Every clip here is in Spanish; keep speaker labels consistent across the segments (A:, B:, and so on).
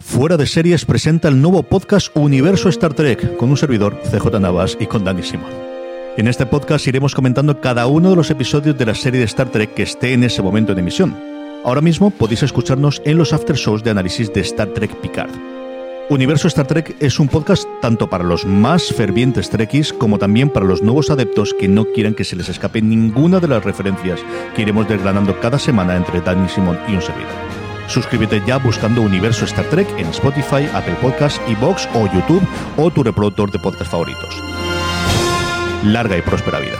A: Fuera de Series presenta el nuevo podcast Universo Star Trek con un servidor, CJ Navas, y con Dani Simón. En este podcast iremos comentando cada uno de los episodios de la serie de Star Trek que esté en ese momento de emisión. Ahora mismo podéis escucharnos en los after shows de análisis de Star Trek Picard. Universo Star Trek es un podcast tanto para los más fervientes Trekkies como también para los nuevos adeptos que no quieran que se les escape ninguna de las referencias que iremos desgranando cada semana entre Dani Simón y un servidor. Suscríbete ya buscando Universo Star Trek en Spotify, Apple Podcasts, Evox o YouTube o tu reproductor de podcast favoritos. Larga y próspera vida.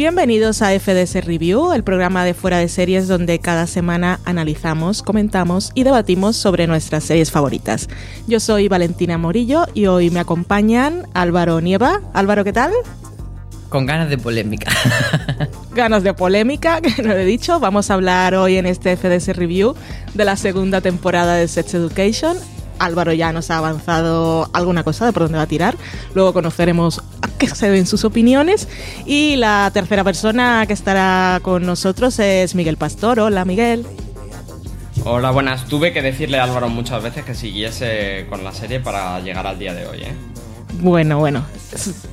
B: Bienvenidos a FDS Review, el programa de fuera de series donde cada semana analizamos, comentamos y debatimos sobre nuestras series favoritas. Yo soy Valentina Morillo y hoy me acompañan Álvaro Nieva. Álvaro, ¿qué tal?
C: Con ganas de polémica.
B: Ganas de polémica, que no lo he dicho. Vamos a hablar hoy en este FDS Review de la segunda temporada de Sex Education. Álvaro ya nos ha avanzado alguna cosa de por dónde va a tirar. Luego conoceremos qué se ven sus opiniones. Y la tercera persona que estará con nosotros es Miguel Pastor. Hola, Miguel.
D: Hola, buenas. Tuve que decirle a Álvaro muchas veces que siguiese con la serie para llegar al día de hoy, ¿eh?
B: Bueno, bueno,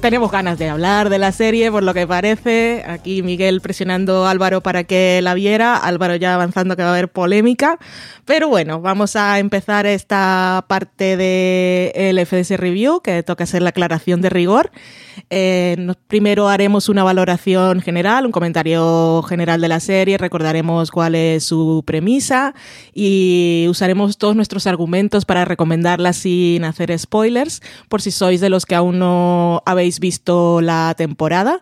B: tenemos ganas de hablar de la serie, por lo que parece. Aquí Miguel presionando a Álvaro para que la viera, Álvaro ya avanzando que va a haber polémica. Pero bueno, vamos a empezar esta parte del FDS Review, que toca hacer la aclaración de rigor. Eh, primero haremos una valoración general, un comentario general de la serie, recordaremos cuál es su premisa y usaremos todos nuestros argumentos para recomendarla sin hacer spoilers, por si sois de los que aún no habéis visto la temporada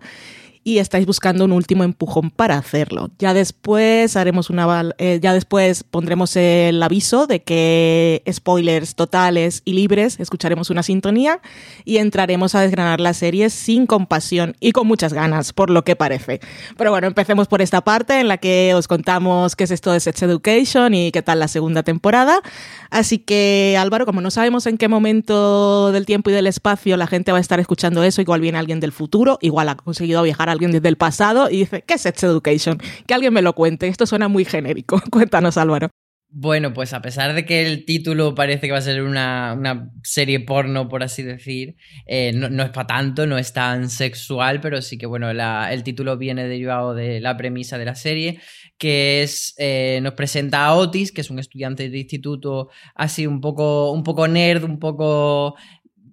B: y estáis buscando un último empujón para hacerlo. Ya después haremos una eh, ya después pondremos el aviso de que spoilers totales y libres, escucharemos una sintonía y entraremos a desgranar la serie sin compasión y con muchas ganas, por lo que parece. Pero bueno, empecemos por esta parte en la que os contamos qué es esto de Sex Education y qué tal la segunda temporada. Así que Álvaro, como no sabemos en qué momento del tiempo y del espacio la gente va a estar escuchando eso, igual viene alguien del futuro, igual ha conseguido viajar alguien desde el pasado y dice, ¿qué es Sex Education? Que alguien me lo cuente, esto suena muy genérico. Cuéntanos Álvaro.
C: Bueno, pues a pesar de que el título parece que va a ser una, una serie porno, por así decir, eh, no, es para tanto, no es tan sexual, pero sí que, bueno, el título viene derivado de la premisa de la serie, que es, eh, nos presenta a Otis, que es un estudiante de instituto así un poco, un poco nerd, un poco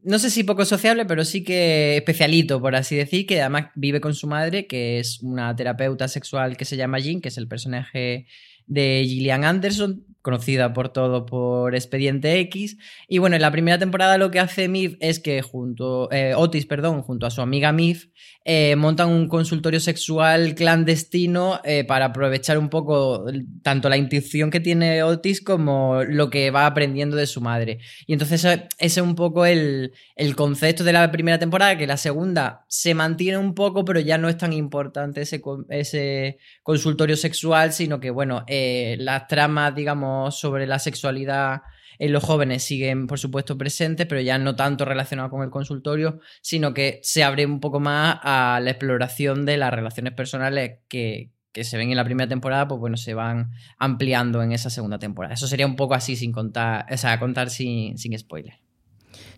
C: no sé si poco sociable, pero sí que especialito, por así decir, que además vive con su madre, que es una terapeuta sexual que se llama Jean, que es el personaje de Gillian Anderson, conocida por todo por Expediente X. Y bueno, en la primera temporada lo que hace Mif es que junto, eh, Otis, perdón, junto a su amiga Mif, eh, montan un consultorio sexual clandestino eh, para aprovechar un poco tanto la intuición que tiene Otis como lo que va aprendiendo de su madre. Y entonces ese es un poco el, el concepto de la primera temporada, que la segunda se mantiene un poco, pero ya no es tan importante ese, ese consultorio sexual, sino que, bueno, eh, las tramas, digamos, sobre la sexualidad eh, los jóvenes siguen, por supuesto, presentes, pero ya no tanto relacionados con el consultorio, sino que se abre un poco más a la exploración de las relaciones personales que, que se ven en la primera temporada, pues bueno, se van ampliando en esa segunda temporada. Eso sería un poco así sin contar, o sea, contar sin, sin spoiler.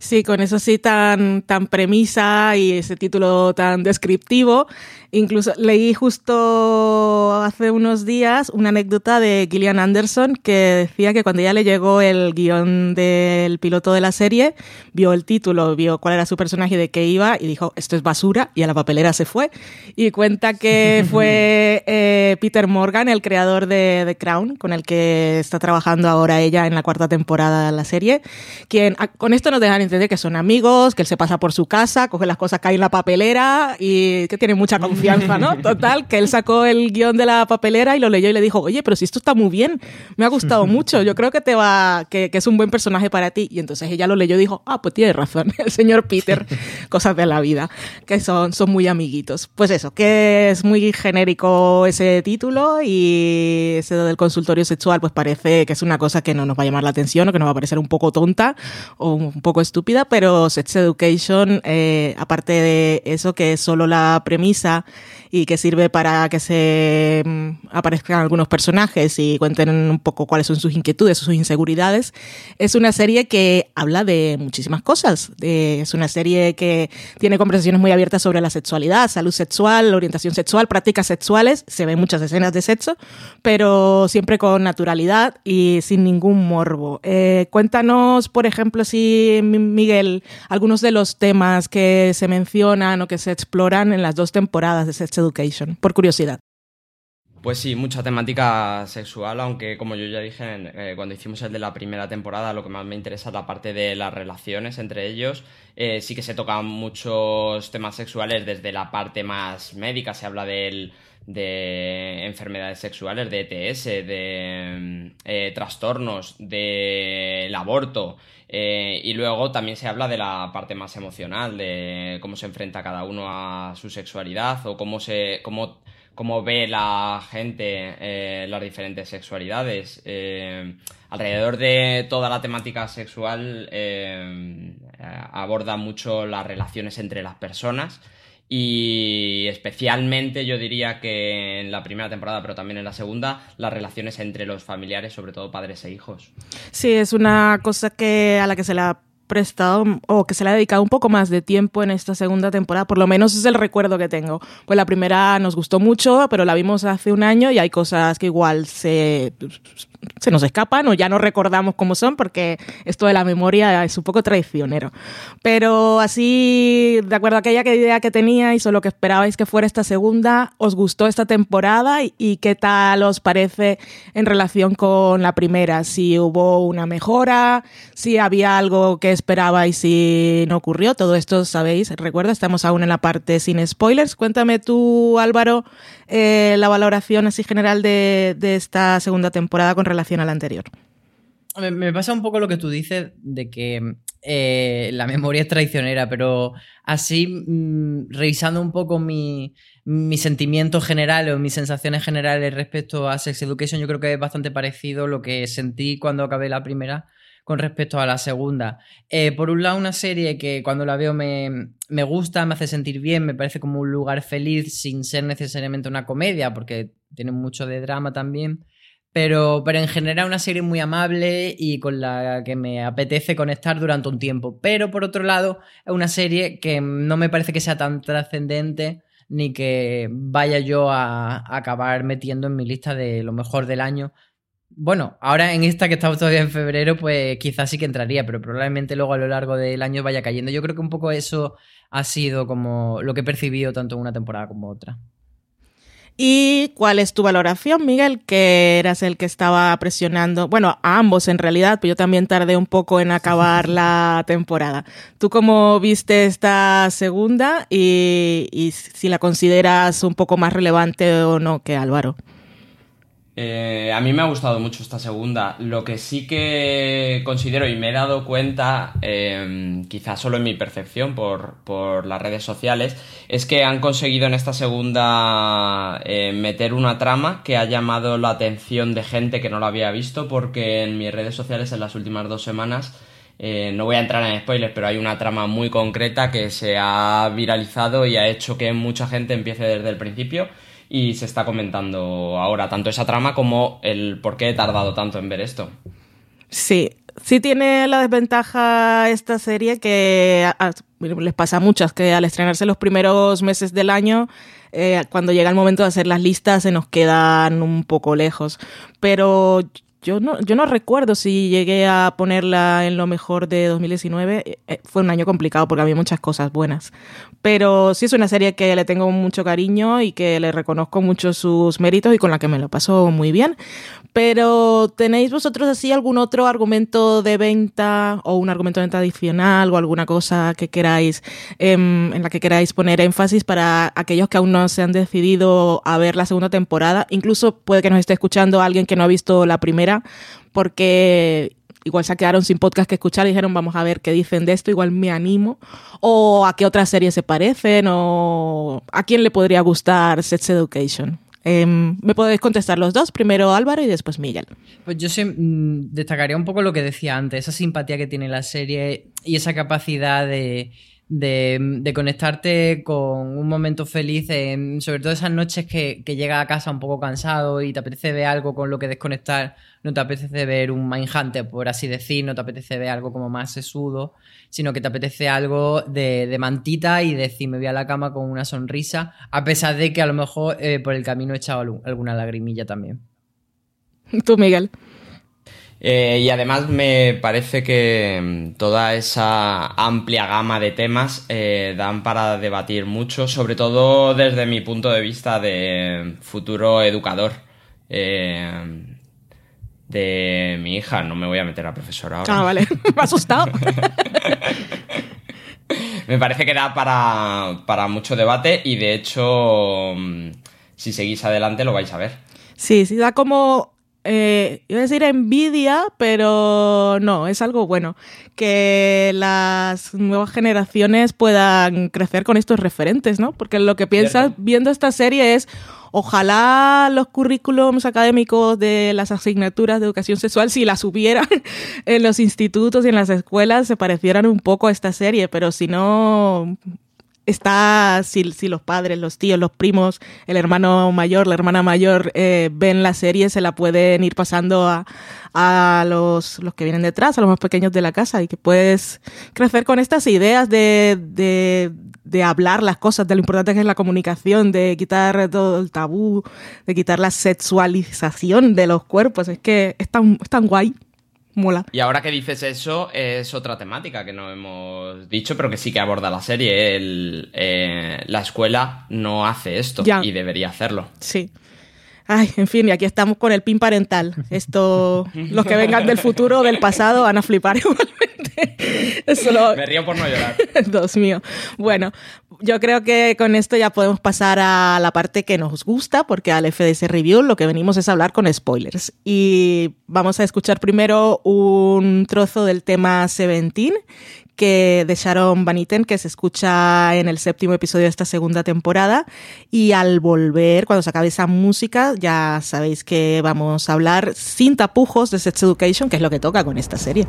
B: Sí, con eso sí tan, tan premisa y ese título tan descriptivo. Incluso leí justo hace unos días una anécdota de Gillian Anderson que decía que cuando ya le llegó el guion del piloto de la serie, vio el título, vio cuál era su personaje y de qué iba y dijo, esto es basura y a la papelera se fue. Y cuenta que fue eh, Peter Morgan, el creador de The Crown, con el que está trabajando ahora ella en la cuarta temporada de la serie, quien ah, con esto nos dejan entender que son amigos, que él se pasa por su casa, coge las cosas, cae en la papelera y que tiene mucha confianza, ¿no? Total, que él sacó el guion de la papelera y lo leyó y le dijo, oye, pero si esto está muy bien, me ha gustado mucho, yo creo que te va, que, que es un buen personaje para ti. Y entonces ella lo leyó y dijo, ah, pues tiene razón, el señor Peter, cosas de la vida, que son, son muy amiguitos. Pues eso, que es muy genérico ese título y ese del consultorio sexual, pues parece que es una cosa que no nos va a llamar la atención o que nos va a parecer un poco tonta o un poco estúpida, pero Sex Education, eh, aparte de eso, que es solo la premisa y que sirve para que se mm, aparezcan algunos personajes y cuenten un poco cuáles son sus inquietudes sus inseguridades, es una serie que habla de muchísimas cosas. De- es una serie que tiene conversaciones muy abiertas sobre la sexualidad, salud sexual, orientación sexual, prácticas sexuales. Se ven muchas escenas de sexo, pero siempre con naturalidad y sin ningún morbo. Eh, cuéntanos, por ejemplo, si Miguel, algunos de los temas que se mencionan o que se exploran en las dos temporadas de Sex Education, por curiosidad.
D: Pues sí, mucha temática sexual, aunque como yo ya dije eh, cuando hicimos el de la primera temporada, lo que más me interesa es la parte de las relaciones entre ellos. Eh, sí que se tocan muchos temas sexuales desde la parte más médica, se habla del- de enfermedades sexuales, de ETS, de mm, eh, trastornos, del aborto. eh, y luego también se habla de la parte más emocional, de cómo se enfrenta cada uno a su sexualidad o cómo se, cómo cómo ve la gente eh, las diferentes sexualidades. Alrededor de toda la temática sexual aborda mucho las relaciones entre las personas y especialmente yo diría que en la primera temporada, pero también en la segunda, las relaciones entre los familiares, sobre todo padres e hijos.
B: Sí, es una cosa que a la que se le ha prestado o que se le ha dedicado un poco más de tiempo en esta segunda temporada, por lo menos es el recuerdo que tengo. Pues la primera nos gustó mucho, pero la vimos hace un año y hay cosas que igual se, se nos escapan o ya no recordamos cómo son porque esto de la memoria es un poco traicionero. Pero así, de acuerdo a aquella idea que teníais o lo que esperabais que fuera esta segunda, ¿os gustó esta temporada y, qué tal os parece en relación con la primera? Si hubo una mejora, si había algo que esperabais y no ocurrió, todo esto sabéis, recuerda, estamos aún en la parte sin spoilers. Cuéntame tú, Álvaro, eh, la valoración así general de, de esta segunda temporada con relación a la anterior.
C: Me, pasa un poco lo que tú dices de que eh, la memoria es traicionera, pero así, mm, revisando un poco mi, mis sentimientos generales o mis sensaciones generales respecto a Sex Education, yo creo que es bastante parecido lo que sentí cuando acabé la primera con respecto a la segunda. Eh, por un lado, una serie que cuando la veo me, me gusta, me hace sentir bien, me parece como un lugar feliz sin ser necesariamente una comedia, porque tiene mucho de drama también. Pero, pero en general una serie muy amable y con la que me apetece conectar durante un tiempo. Pero por otro lado, es una serie que no me parece que sea tan trascendente ni que vaya yo a, a acabar metiendo en mi lista de lo mejor del año. Bueno, ahora en esta que estamos todavía en febrero, pues quizás sí que entraría, pero probablemente luego a lo largo del año vaya cayendo. Yo creo que un poco eso ha sido como lo que he percibido tanto en una temporada como otra.
B: ¿Y cuál es tu valoración, Miguel? Que eras el que estaba presionando, bueno, a ambos en realidad, pero yo también tardé un poco en acabar la temporada. ¿Tú cómo viste esta segunda y, y si la consideras un poco más relevante o no que Álvaro?
D: Eh, a mí me ha gustado mucho esta segunda. Lo que sí que considero y me he dado cuenta, eh, quizás solo en mi percepción por, por, las redes sociales, es que han conseguido en esta segunda eh, meter una trama que ha llamado la atención de gente que no lo había visto, porque en mis redes sociales en las últimas dos semanas eh, no voy a entrar en spoilers, pero hay una trama muy concreta que se ha viralizado y ha hecho que mucha gente empiece desde el principio y se está comentando ahora tanto esa trama como el por qué he tardado tanto en ver esto.
B: Sí, sí tiene la desventaja esta serie que les pasa a muchas, que al estrenarse los primeros meses del año, eh, cuando llega el momento de hacer las listas se nos quedan un poco lejos. Pero yo no, yo no recuerdo si llegué a ponerla en lo mejor de 2019. Eh, fue un año complicado porque había muchas cosas buenas. Pero sí es una serie que le tengo mucho cariño y que le reconozco mucho sus méritos y con la que me lo paso muy bien. Pero ¿tenéis vosotros así algún otro argumento de venta o un argumento de venta adicional o alguna cosa que queráis eh, en la que queráis poner énfasis para aquellos que aún no se han decidido a ver la segunda temporada? Incluso puede que nos esté escuchando alguien que no ha visto la primera porque igual se quedaron sin podcast que escuchar y dijeron vamos a ver qué dicen de esto, igual me animo, o a qué otras series se parecen, o a quién le podría gustar Sex Education. Eh, me podéis contestar los dos, primero Álvaro y después Miguel.
C: Pues yo sí, mmm, destacaría un poco lo que decía antes, esa simpatía que tiene la serie y esa capacidad de, de, conectarte con un momento feliz, en, sobre todo esas noches que, que llegas a casa un poco cansado y te apetece ver algo con lo que desconectar, no te apetece ver un Mindhunter, por así decir, no te apetece ver algo como más sesudo, sino que te apetece algo de, de mantita y decir, me voy a la cama con una sonrisa, a pesar de que a lo mejor eh, por el camino he echado alguna lagrimilla también.
B: Tú, Miguel.
D: Eh, y además me parece que mm, toda esa amplia gama de temas eh, dan para debatir mucho, sobre todo desde mi punto de vista de futuro educador eh, de mi hija. No me voy a meter a profesora ahora.
B: Ah, vale. me ha asustado.
D: me parece que da para, para mucho debate y de hecho, mm, si seguís adelante lo vais a ver.
B: Sí, sí, da como eh, iba a decir envidia, pero no, es algo bueno. Que las nuevas generaciones puedan crecer con estos referentes, ¿no? Porque lo que piensas Cierto. viendo esta serie es, ojalá los currículums académicos de las asignaturas de educación sexual, si las hubieran en los institutos y en las escuelas, se parecieran un poco a esta serie, pero si no, está, si, si, los padres, los tíos, los primos, el hermano mayor, la hermana mayor eh, ven la serie, se la pueden ir pasando a, a los, los, que vienen detrás, a los más pequeños de la casa y que puedes crecer con estas ideas de, de, de hablar las cosas, de lo importante que es la comunicación, de quitar todo el tabú, de quitar la sexualización de los cuerpos. Es que es tan, es tan guay. Mola.
D: Y ahora que dices eso, es otra temática que no hemos dicho, pero que sí que aborda la serie. El, eh, la escuela no hace esto ya. y debería hacerlo.
B: Sí. Ay, en fin, y aquí estamos con el pin parental. Esto, los que vengan del futuro o del pasado van a flipar igualmente.
D: Lo... Me río por no llorar.
B: Dios mío. Bueno, yo creo que con esto ya podemos pasar a la parte que nos gusta, porque al FDS Review lo que venimos es hablar con spoilers. Y vamos a escuchar primero un trozo del tema Seventeen, que de Sharon Van Etten, que se escucha en el séptimo episodio de esta segunda temporada. Y al volver, cuando se acabe esa música, ya sabéis que vamos a hablar sin tapujos de Sex Education, que es lo que toca con esta serie.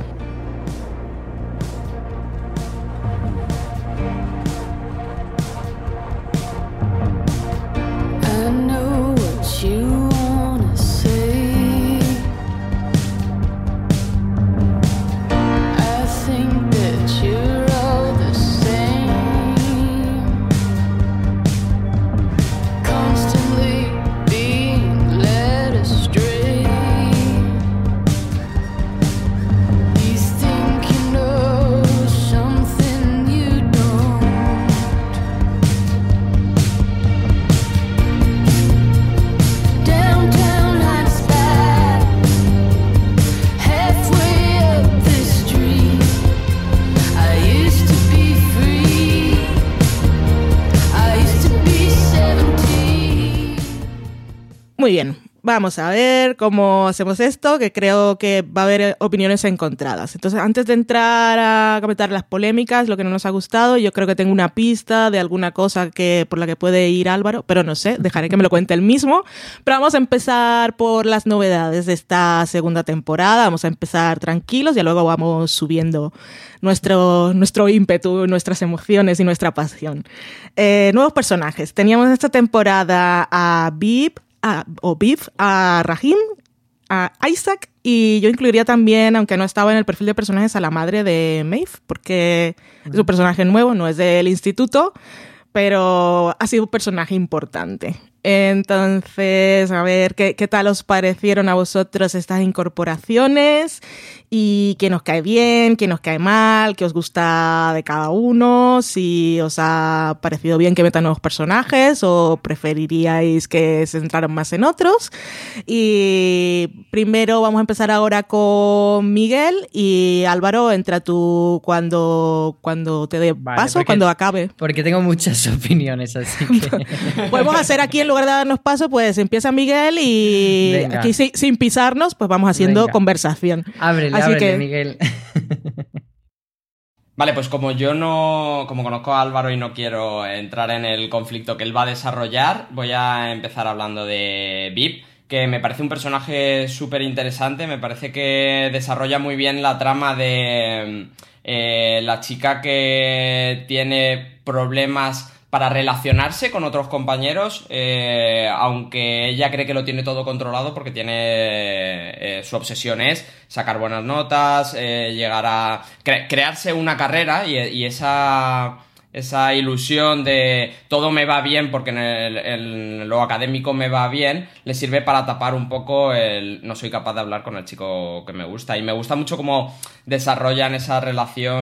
B: Bien. vamos a ver cómo hacemos esto, que creo que va a haber opiniones encontradas. Entonces, antes de entrar a comentar las polémicas, lo que no nos ha gustado, yo creo que tengo una pista de alguna cosa que por la que puede ir Álvaro, pero no sé, dejaré que me lo cuente él mismo. Pero vamos a empezar por las novedades de esta segunda temporada. Vamos a empezar tranquilos y luego vamos subiendo nuestro, nuestro ímpetu, nuestras emociones y nuestra pasión. Eh, nuevos personajes. Teníamos esta temporada a Bib, a, o Biff, a Rahim, a Isaac y yo incluiría también, aunque no estaba en el perfil de personajes, a la madre de Maeve, porque es un personaje nuevo, no es del instituto, pero ha sido un personaje importante. Entonces, a ver, ¿qué, ¿qué, tal os parecieron a vosotros estas incorporaciones? ¿Y qué nos cae bien, qué nos cae mal, qué os gusta de cada uno? Si os ha parecido bien que metan nuevos personajes o preferiríais que se centraran más en otros. Y primero vamos a empezar ahora con Miguel y Álvaro, entra tú cuando, cuando te dé vale, paso,
C: porque,
B: cuando acabe.
C: Porque tengo muchas opiniones, así que...
B: Podemos hacer aquí en lugar de darnos paso, pues empieza Miguel y Venga. aquí sin, sin, pisarnos, pues vamos haciendo
C: Venga.
B: conversación.
C: Ábrele,
B: Así que-
C: Miguel.
D: Vale, pues como yo no, como conozco a Álvaro y no quiero entrar en el conflicto que él va a desarrollar, voy a empezar hablando de Vip, que me parece un personaje súper interesante, me parece que desarrolla muy bien la trama de eh, la chica que tiene problemas para relacionarse con otros compañeros, eh, aunque ella cree que lo tiene todo controlado porque tiene eh, su obsesión es sacar buenas notas, eh, llegar a cre crearse una carrera y, esa esa ilusión de todo me va bien porque en, en, lo académico me va bien, le sirve para tapar un poco el no soy capaz de hablar con el chico que me gusta. Y me gusta mucho cómo desarrollan esa relación.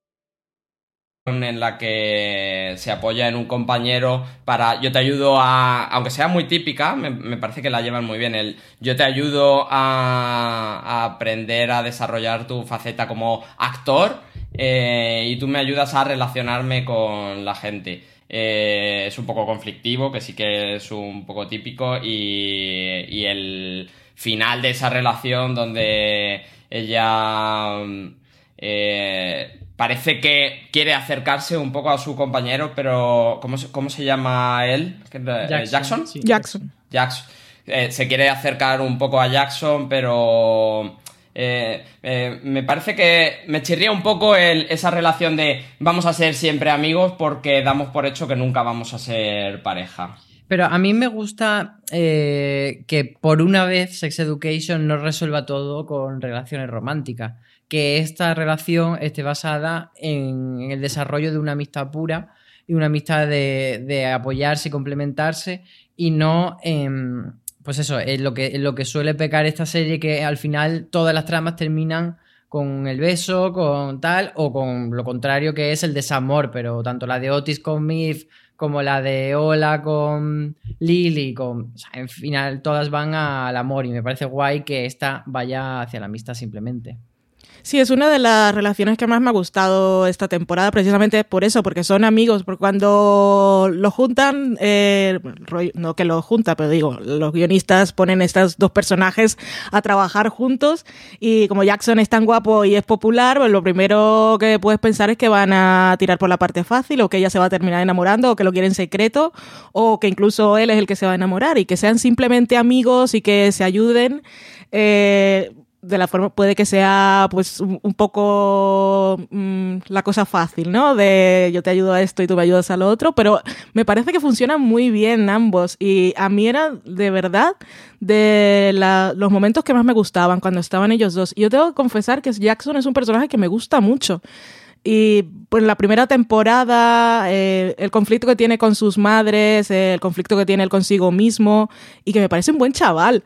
D: en la que se apoya en un compañero para yo te ayudo a aunque sea muy típica me, parece que la llevan muy bien el yo te ayudo a, aprender a desarrollar tu faceta como actor eh, y tú me ayudas a relacionarme con la gente. Eh, es un poco conflictivo que sí que es un poco típico y, y el final de esa relación donde ella eh, parece que quiere acercarse un poco a su compañero, pero ¿cómo se, cómo se llama él?
C: Jackson.
D: ¿Jackson?
B: Sí, Jackson.
D: Jackson. Eh, se quiere acercar un poco a Jackson, pero eh, eh, me parece que me chirría un poco el, esa relación de vamos a ser siempre amigos porque damos por hecho que nunca vamos a ser pareja.
C: Pero a mí me gusta eh, que por una vez Sex Education no resuelva todo con relaciones románticas. Que esta relación esté basada en, el desarrollo de una amistad pura y una amistad de, apoyarse y complementarse y no en, pues eso, en lo, que, lo que suele pecar esta serie que al final todas las tramas terminan con el beso, con tal, o con lo contrario que es el desamor, pero tanto la de Otis con Miff como la de Ola con Lily, con, o en final todas van al amor y me parece guay que esta vaya hacia la amistad simplemente.
B: Sí, es una de las relaciones que más me ha gustado esta temporada, precisamente por eso, porque son amigos, porque cuando lo juntan, eh, no que lo junta, pero digo, los guionistas ponen estos dos personajes a trabajar juntos y como Jackson es tan guapo y es popular, pues lo primero que puedes pensar es que van a tirar por la parte fácil o que ella se va a terminar enamorando o que lo quieren secreto o que incluso él es el que se va a enamorar y que sean simplemente amigos y que se ayuden. Eh, de la forma puede que sea pues un, poco mm, la cosa fácil, ¿no? De yo te ayudo a esto y tú me ayudas a lo otro, pero me parece que funcionan muy bien ambos y a mí era de verdad de los momentos que más me gustaban cuando estaban ellos dos. Y yo tengo que confesar que Jackson es un personaje que me gusta mucho. Y pues la primera temporada, eh, el conflicto que tiene con sus madres, el conflicto que tiene consigo mismo, y que me parece un buen chaval.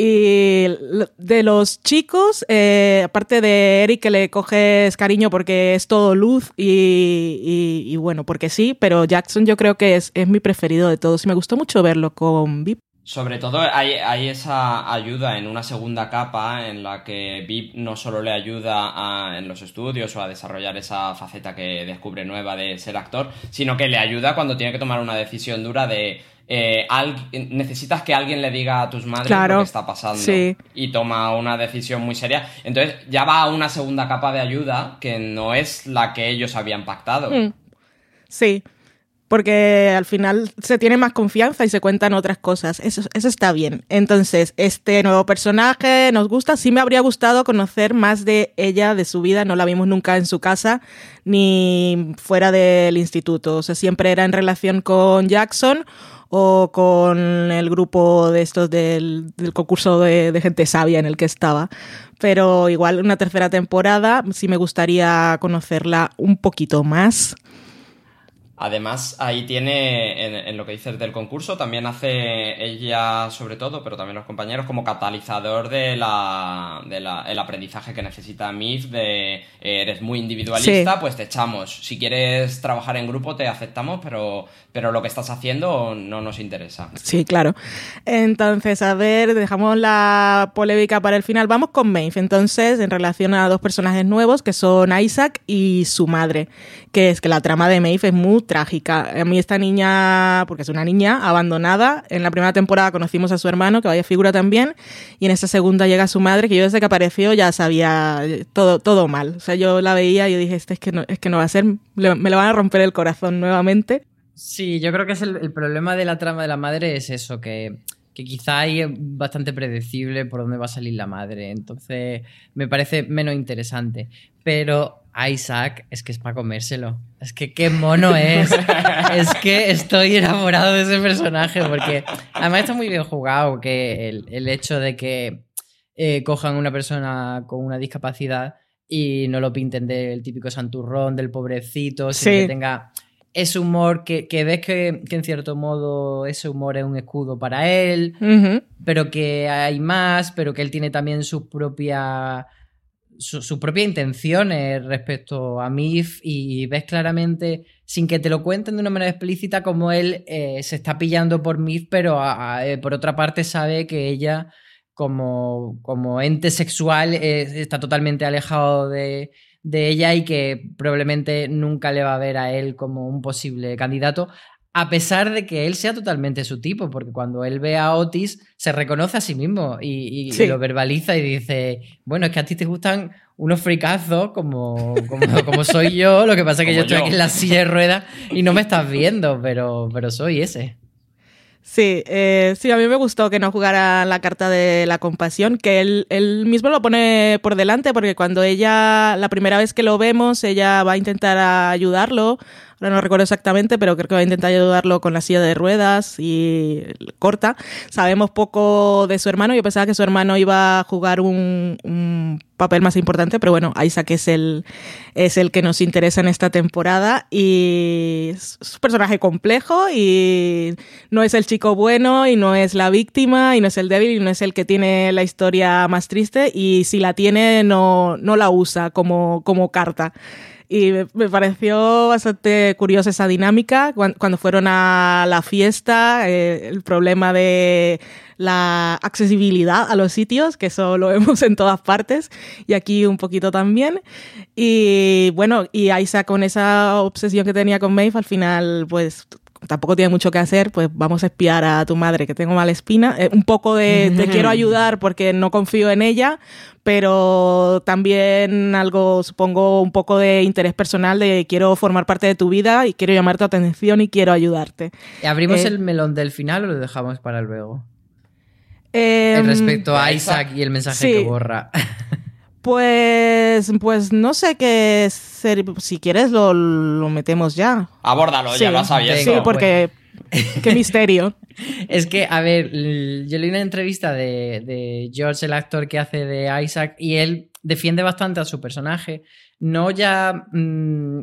B: Y de los chicos, eh, aparte de Eric que le coges cariño porque es todo luz y, bueno, porque sí, pero Jackson yo creo que es, es mi preferido de todos y me gustó mucho verlo con Vip.
D: Sobre todo hay, hay, esa ayuda en una segunda capa en la que VIP no solo le ayuda en los estudios o a desarrollar esa faceta que descubre nueva de ser actor, sino que le ayuda cuando tiene que tomar una decisión dura de eh, necesitas que alguien le diga a tus madres lo que está pasando y toma una decisión muy seria. Entonces ya va a una segunda capa de ayuda que no es la que ellos habían pactado. Mm.
B: Sí porque al final se tiene más confianza y se cuentan otras cosas. Eso, eso está bien. Entonces, este nuevo personaje nos gusta. Sí me habría gustado conocer más de ella, de su vida. No la vimos nunca en su casa ni fuera del instituto. O sea, siempre era en relación con Jackson o con el grupo de estos del, concurso de, de gente sabia en el que estaba. Pero igual una tercera temporada sí me gustaría conocerla un poquito más.
D: Además, ahí tiene, en, lo que dices del concurso, también hace ella sobre todo, pero también los compañeros, como catalizador de la, de la el aprendizaje que necesita MIF, de eh, eres muy individualista, pues te echamos. Si quieres trabajar en grupo, te aceptamos, pero, pero lo que estás haciendo no nos interesa.
B: Sí, claro. Entonces, a ver, dejamos la polémica para el final. Vamos con Maeve, entonces, en relación a dos personajes nuevos, que son Isaac y su madre, que es que la trama de Maeve es muy trágica. A mí esta niña, porque es una niña abandonada, en la primera temporada conocimos a su hermano, que vaya figura también, y en esta segunda llega su madre, que yo desde que apareció ya sabía todo, todo mal. O sea, yo la veía y dije, este es que no, es que no va a ser, me lo van a romper el corazón nuevamente.
C: Sí, yo creo que es el, problema de la trama de la madre es eso, que que quizá ahí es bastante predecible por dónde va a salir la madre. Entonces me parece menos interesante. Pero Isaac es que es para comérselo. Es que qué mono es. es que estoy enamorado de ese personaje porque además está muy bien jugado que el, hecho de que eh, cojan una persona con una discapacidad y no lo pinten del típico santurrón, del pobrecito, sino que tenga ese humor que, ves que, en cierto modo ese humor es un escudo para él, pero que hay más, pero que él tiene también su propia su, propia intenciones respecto a Mif y ves claramente, sin que te lo cuenten de una manera explícita, como él eh, se está pillando por Mif, pero eh, por otra parte sabe que ella, como, como ente sexual, eh, está totalmente alejado de, de ella y que probablemente nunca le va a ver a él como un posible candidato, a pesar de que él sea totalmente su tipo, porque cuando él ve a Otis se reconoce a sí mismo y, lo verbaliza y dice, bueno, es que a ti te gustan unos fricazos como, como, soy yo, lo que pasa es que yo estoy aquí en la silla de ruedas y no me estás viendo, pero, pero soy ese.
B: Sí, eh, sí, a mí me gustó que no jugara la carta de la compasión, que él, él, mismo lo pone por delante, porque cuando ella, la primera vez que lo vemos, ella va a intentar ayudarlo ahora no recuerdo exactamente, pero creo que va a intentar ayudarlo con la silla de ruedas y corta. Sabemos poco de su hermano, yo pensaba que su hermano iba a jugar un, papel más importante, pero bueno, Isaac es el, es el que nos interesa en esta temporada y es un personaje complejo y no es el chico bueno y no es la víctima y no es el débil y no es el que tiene la historia más triste y si la tiene no, no la usa como, como carta. Y me, pareció bastante curiosa esa dinámica cuan- cuando fueron a la fiesta, eh, el problema de la accesibilidad a los sitios, que eso lo vemos en todas partes, y aquí un poquito también. Y bueno, y Isaac con esa obsesión que tenía con Maeve, al final, pues tampoco tiene mucho que hacer, pues vamos a espiar a tu madre que tengo mala espina. Eh, un poco de te quiero ayudar porque no confío en ella, pero también algo, supongo, un poco de interés personal de quiero formar parte de tu vida y quiero llamar tu atención y quiero ayudarte.
C: ¿Abrimos
B: Eh,
C: el melón del final o lo dejamos para luego?
B: Em,
C: Respecto a Isaac
D: Isaac.
C: y el mensaje
B: sí.
C: que borra.
B: Pues, pues no sé qué ser, si quieres lo, lo metemos ya.
D: Abórdalo, ya lo has abierto.
B: Sí, porque qué misterio.
C: Es que, a ver, yo leí una entrevista de, de George, el actor que hace de Isaac, y él defiende bastante a su personaje. No ya mm,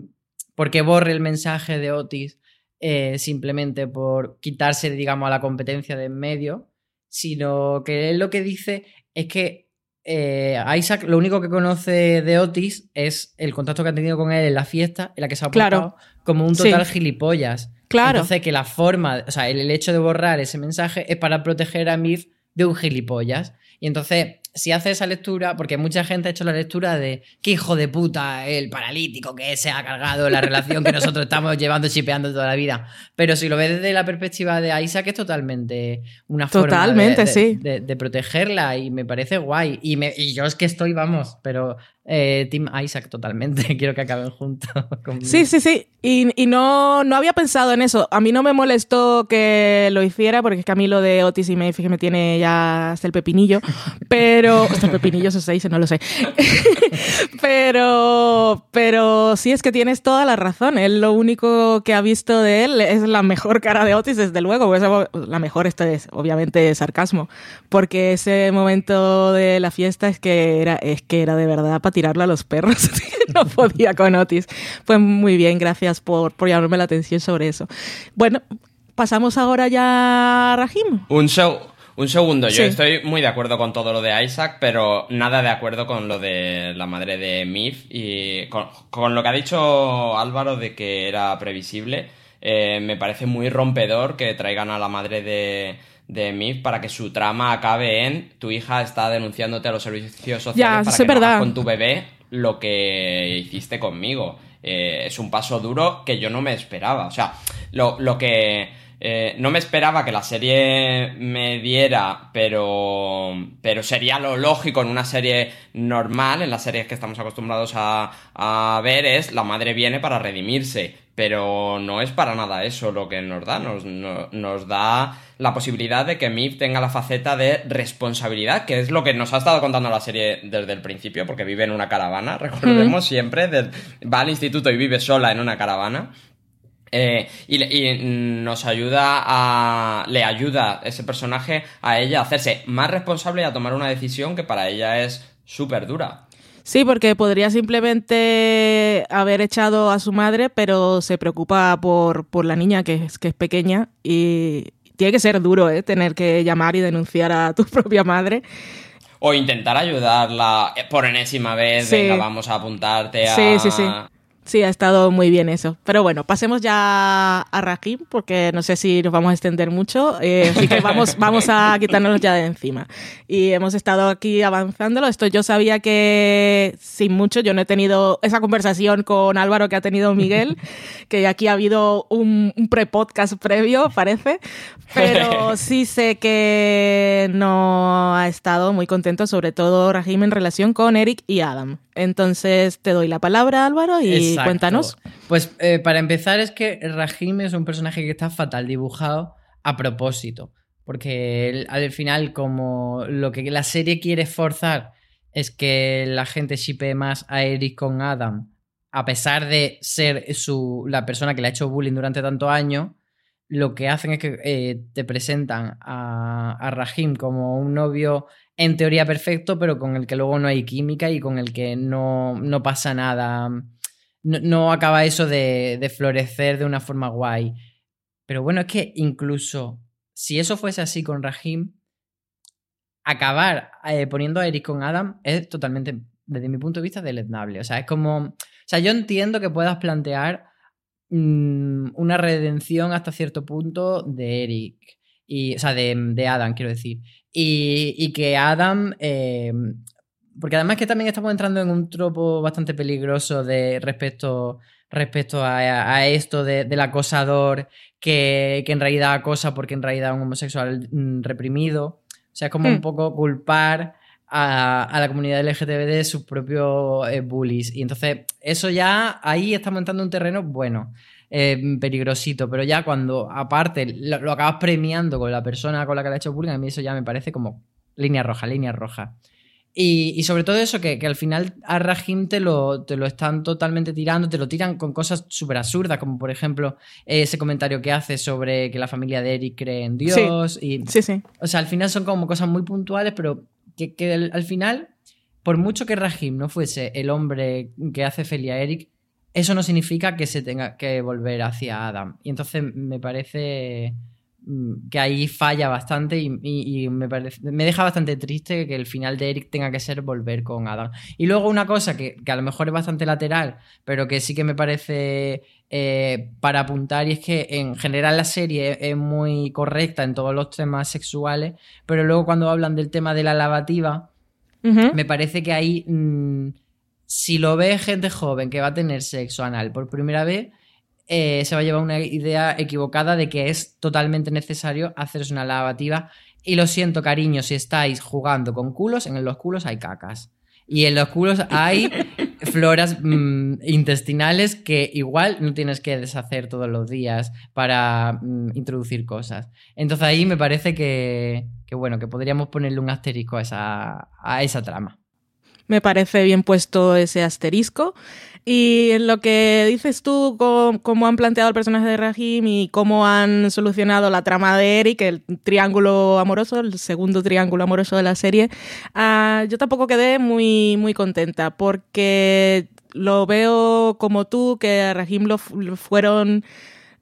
C: porque borre el mensaje de Otis eh, simplemente por quitarse, digamos, a la competencia de en medio, sino que él lo que dice es que eh, Isaac lo único que conoce de Otis es el contacto que ha tenido con él en la fiesta, en la que se ha
B: Claro.
C: portado como un
B: Sí.
C: total gilipollas.
B: Claro.
C: Entonces, que la forma, o sea, el, el hecho de borrar ese mensaje es para proteger a Mir de un gilipollas. Y entonces, si hace esa lectura, porque mucha gente ha hecho la lectura de qué hijo de puta el paralítico que se ha cargado la relación que nosotros estamos llevando chipeando toda la vida. Pero si lo ves desde la perspectiva de Isaac, es totalmente una forma de-
B: Totalmente,
C: de,
B: sí.
C: de- de protegerla y me parece guay. Y, me- y yo es que estoy, vamos, pero eh, Team Isaac totalmente. Quiero que acaben juntos. conmigo.
B: Sí, sí, sí. Y, y no, no había pensado en eso. A mí no me molestó que lo hiciera, porque es que a mí lo de Otis y que me tiene ya hasta el pepinillo. Pero. Hasta el pepinillo se dice, no lo sé. pero. Pero sí es que tienes toda la razón. Él lo único que ha visto de él es la mejor cara de Otis, desde luego. Pues, la mejor, esto es obviamente sarcasmo. Porque ese momento de la fiesta es que era, es que era de verdad para tirarle a los perros. no podía con Otis. Pues muy bien, gracias por, por llamarme la atención sobre eso. Bueno, pasamos ahora ya a Rahim.
D: Un, seg- un segundo, yo
B: Sí.
D: estoy muy de acuerdo con todo lo de Isaac, pero nada de acuerdo con lo de la madre de Mif y con, con lo que ha dicho Álvaro de que era previsible. eh, me parece muy rompedor que traigan a la madre de, de Mif para que su trama acabe en tu hija está denunciándote a los servicios sociales
B: Ya,
D: para que no hagas con tu bebé lo que hiciste conmigo. Eh, es un paso duro que yo no me esperaba. O sea, lo, lo que eh, no me esperaba que la serie me diera, pero, pero sería lo lógico en una serie normal, en las series que estamos acostumbrados a, a ver, es la madre viene para redimirse. Pero no es para nada eso lo que nos da. Nos, no- nos da la posibilidad de que Mif tenga la faceta de responsabilidad, que es lo que nos ha estado contando la serie desde el principio, porque vive en una caravana, recordemos siempre, del- va al instituto y vive sola en una caravana. Eh, y, nos ayuda a. Le ayuda ese personaje a ella a hacerse más responsable y a tomar una decisión que para ella es súper dura.
B: Sí, porque podría simplemente haber echado a su madre, pero se preocupa por, por la niña que es, que es pequeña y tiene que ser duro, ¿eh? Tener que llamar y denunciar a tu propia madre.
D: O intentar ayudarla eh, por enésima vez,
B: Sí.
D: venga, vamos a apuntarte a.
B: Sí, sí, sí. Sí, ha estado muy bien eso. Pero bueno, pasemos ya a Rahim, porque no sé si nos vamos a extender mucho. eh, así que vamos, vamos a quitarnos ya de encima. Y hemos estado aquí avanzándolo. Esto yo sabía que sin mucho, yo no he tenido esa conversación con Álvaro que ha tenido Miguel, que aquí ha habido un, un pre-podcast previo, parece. Pero sí sé que no ha estado muy contento, sobre todo Rahim en relación con Eric y Adam. Entonces te doy la palabra, Álvaro, y
C: Exacto.
B: cuéntanos.
C: Pues eh, para empezar es que Rahim es un personaje que está fatal dibujado a propósito. Porque él, al final, como lo que la serie quiere forzar es que la gente shipee más a Eric con Adam, a pesar de ser su, la persona que le ha hecho bullying durante tanto años, lo que hacen es que eh, te presentan a, a Rahim como un novio en teoría perfecto, pero con el que luego no hay química y con el que no, no pasa nada. No, acaba eso de, florecer de una forma guay. Pero bueno, es que incluso si eso fuese así con Rahim, acabar eh, poniendo a Eric con Adam es totalmente, desde mi punto de vista, deleznable. O sea, es como O sea, yo entiendo que puedas plantear mm, una redención hasta cierto punto de Eric. Y, o sea, de, de Adam, quiero decir. Y, y que Adam. eh, porque además que también estamos entrando en un tropo bastante peligroso de respecto, respecto a, a esto de- del acosador que, que en realidad acosa porque en realidad es un homosexual mm, reprimido. O sea, es como
B: Hmm.
C: un poco culpar a, a la comunidad LGTB de sus propios eh, bullies. Y entonces, eso ya, ahí estamos entrando en un terreno bueno, eh, peligrosito, pero ya cuando aparte lo, lo acabas premiando con la persona con la que le ha hecho bullying, a mí eso ya me parece como línea roja, línea roja. Y, y sobre todo eso, que, que al final a Rahim te lo, te lo están totalmente tirando, te lo tiran con cosas súper absurdas, como por ejemplo ese comentario que hace sobre que la familia de Eric cree en Dios. Y,
B: Sí, sí.
C: o sea, al final son como cosas muy puntuales, pero que, que al, al final, por mucho que Rahim no fuese el hombre que hace feliz a Eric, eso no significa que se tenga que volver hacia Adam. Y entonces me parece que ahí falla bastante y, y- y me, parece, me deja bastante triste que el final de Eric tenga que ser volver con Adam. Y luego una cosa que, que a lo mejor es bastante lateral, pero que sí que me parece eh, para apuntar, y es que en general la serie es muy correcta en todos los temas sexuales, pero luego cuando hablan del tema de la lavativa, me parece que ahí, mm, si lo ve gente joven que va a tener sexo anal por primera vez, eh, se va a llevar una idea equivocada de que es totalmente necesario hacerse una lavativa. Y lo siento, cariño, si estáis jugando con culos, en los culos hay cacas. Y en los culos hay floras mm, intestinales que igual no tienes que deshacer todos los días para mm, introducir cosas. Entonces ahí me parece que, que, bueno, que podríamos ponerle un asterisco a esa, a esa trama.
B: Me parece bien puesto ese asterisco. Y en lo que dices tú, cómo han planteado el personaje de Rahim y cómo han solucionado la trama de Eric, el triángulo amoroso, el segundo triángulo amoroso de la serie, ah, yo tampoco quedé muy, muy contenta porque lo veo como tú, que a Rahim lo, fu- lo fueron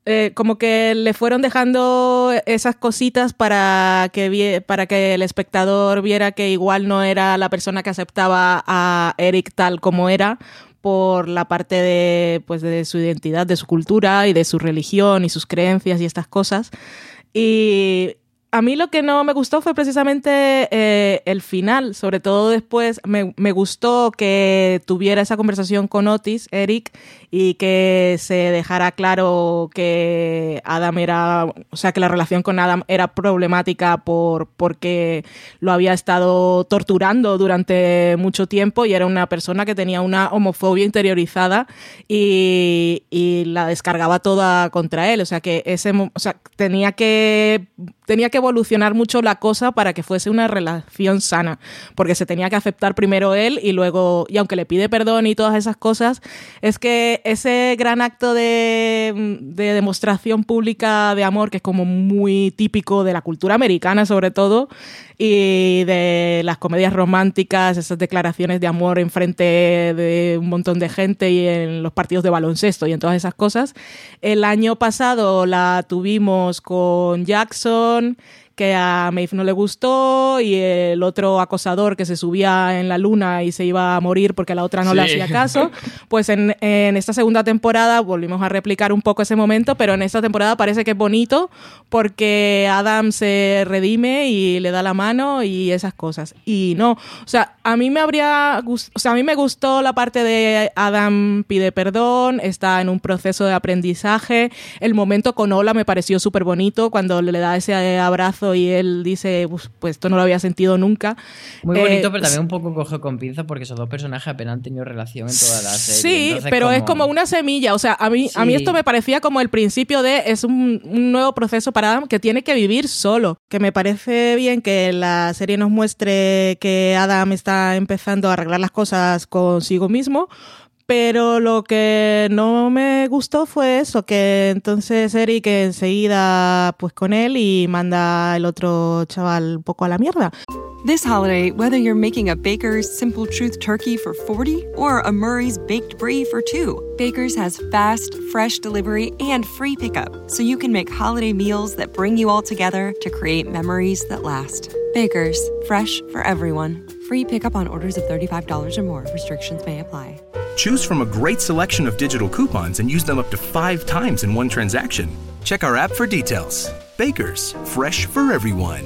B: eh, como que le fueron dejando esas cositas para que, para que el espectador viera que igual no era la persona que aceptaba a Eric tal como era por la parte de, pues, de su identidad, de su cultura y de su religión y sus creencias y estas cosas. Y a mí lo que no me gustó fue precisamente eh, el final, sobre todo después me, me gustó que tuviera esa conversación con Otis, Eric, y que se dejara claro que Adam era, o sea, que la relación con Adam era problemática por, porque lo había estado torturando durante mucho tiempo y era una persona que tenía una homofobia interiorizada y, y la descargaba toda contra él. O sea, que ese, o sea, tenía que tenía que evolucionar mucho la cosa para que fuese una relación sana, porque se tenía que aceptar primero él y luego, y aunque le pide perdón y todas esas cosas, es que ese gran acto de, de demostración pública de amor, que es como muy típico de la cultura americana sobre todo, y de las comedias románticas, esas declaraciones de amor en frente de un montón de gente y en los partidos de baloncesto y en todas esas cosas. El año pasado la tuvimos con Jackson, Amazon. Que a Maeve no le gustó, y el otro acosador que se subía en la luna y se iba a morir porque la otra no le hacía caso. Pues en, en esta segunda temporada volvimos a replicar un poco ese momento, pero en esta temporada parece que es bonito porque Adam se redime y le da la mano y esas cosas. Y no, o sea, a mí me habría o sea, a mí me gustó la parte de Adam pide perdón, está en un proceso de aprendizaje. El momento con Ola me pareció súper bonito cuando le da ese abrazo y él dice, "Uf, pues esto no lo había sentido nunca.
C: Muy
B: Eh,
C: bonito, pero también un poco coge con pinzas porque esos dos personajes apenas han tenido relación en toda la serie.
B: Sí,
C: Entonces,
B: pero es como una semilla. O sea, a mí, a mí
C: Sí.
B: esto me parecía como el principio de es un, un nuevo proceso para Adam que tiene que vivir solo. Que me parece bien que la serie nos muestre que Adam está empezando a arreglar las cosas consigo mismo. Pero lo que no me gustó fue eso, que entonces Eric enseguida pues con él y manda el otro chaval un poco a la mierda.
E: This holiday, whether you're making a Baker's Simple Truth turkey for 40 or a Murray's Baked Brie for two, Baker's has fast, fresh delivery and free pickup, so you can make holiday meals that bring you all together to create memories that last. Baker's, fresh for everyone. Free pickup on orders of $35 or more. Restrictions may apply.
F: Choose from a great selection of digital coupons and use them up to five times in one transaction. Check our app for details. Bakers, fresh for everyone.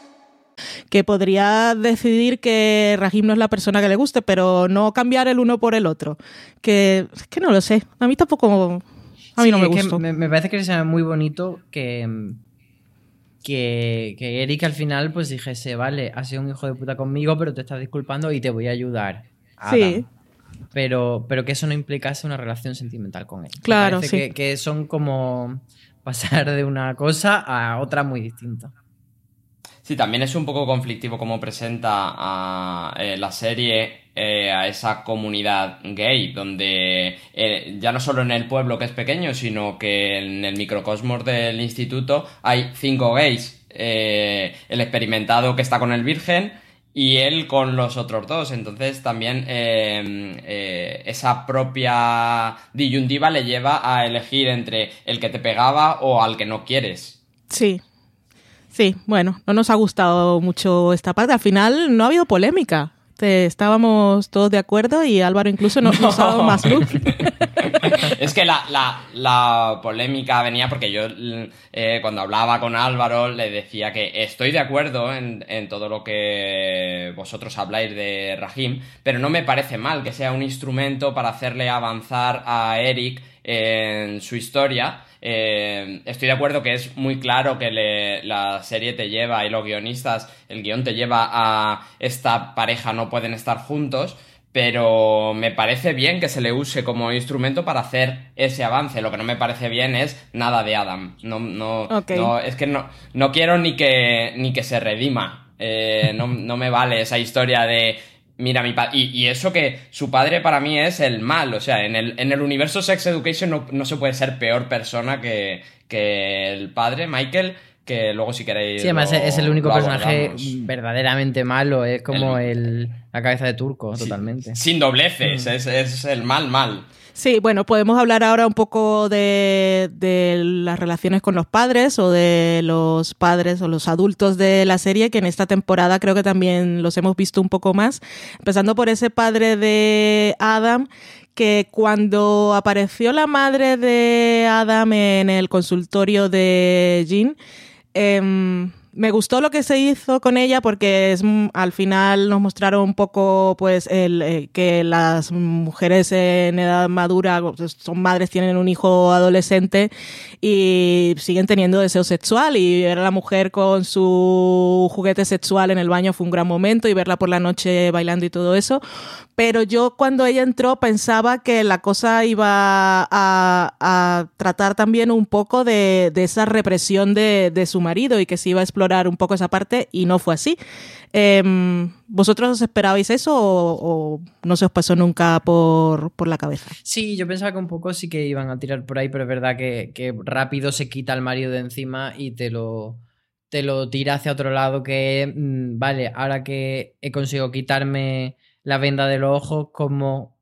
B: que podría decidir que Rahim no es la persona que le guste, pero no cambiar el uno por el otro. Que es que no lo sé. A mí tampoco. A mí no me gusta.
C: Me, parece que sea muy bonito que. Que, que Eric al final pues dijese, vale, has sido un hijo de puta conmigo, pero te estás disculpando y te voy a ayudar. Sí. Pero, pero que eso no implicase una relación sentimental con él.
B: Claro, sí.
C: Que, que son como pasar de una cosa a otra muy distinta.
D: Sí, también es un poco conflictivo como presenta a eh, la serie eh, a esa comunidad gay, donde eh, ya no solo en el pueblo que es pequeño, sino que en el microcosmos del instituto hay cinco gays. el experimentado que está con el virgen y él con los otros dos. Entonces también esa propia disyuntiva le lleva a elegir entre el que te pegaba o al que no quieres.
B: Sí, Sí, bueno, no nos ha gustado mucho esta parte. Al final no ha habido polémica. Estábamos todos de acuerdo y Álvaro incluso nos, ha dado más luz.
D: es que la, polémica venía porque yo eh, cuando hablaba con Álvaro le decía que estoy de acuerdo en, en, todo lo que vosotros habláis de Rahim, pero no me parece mal que sea un instrumento para hacerle avanzar a Eric en su historia eh, estoy de acuerdo que es muy claro que la serie te lleva y los guionistas, el guion te lleva a esta pareja no pueden estar juntos, pero me parece bien que se le use como instrumento para hacer ese avance. Lo que no me parece bien es nada de Adam. No, no, no es que no, no quiero ni que, ni que se redima. Eh, no, no me vale esa historia de mira, mi padre. Y, eso que su padre para mí es el mal. O sea, en el, en el universo Sex Education no, se puede ser peor persona que, que el padre, Michael. Que luego, si queréis.
C: Sí, además es el único personaje verdaderamente malo. Es como el, la cabeza de turco, totalmente.
D: Sin dobleces. Mm. Es, es el mal, mal.
B: Sí, bueno, podemos hablar ahora un poco de, las relaciones con los padres o de los padres o los adultos de la serie, que en esta temporada creo que también los hemos visto un poco más. Empezando por ese padre de Adam, que cuando apareció la madre de Adam en el consultorio de Jean, em, me gustó lo que se hizo con ella porque mm, al final nos mostraron un poco pues eh, que las mujeres en edad madura son madres, tienen un hijo adolescente y siguen teniendo deseo sexual y ver a la mujer con su juguete sexual en el baño fue un gran momento y verla por la noche bailando y todo eso. Pero yo cuando ella entró pensaba que la cosa iba a, tratar también un poco de, esa represión de su marido y que se iba a explotar un poco esa parte y no fue así. Em, ¿Vosotros os esperabais eso o, no se os pasó nunca por, la cabeza?
C: Sí, yo pensaba que un poco sí que iban a tirar por ahí, pero es verdad que, rápido se quita el marido de encima y te lo, te lo tira hacia otro lado que, mm, vale, ahora que he conseguido quitarme la venda de los ojos, como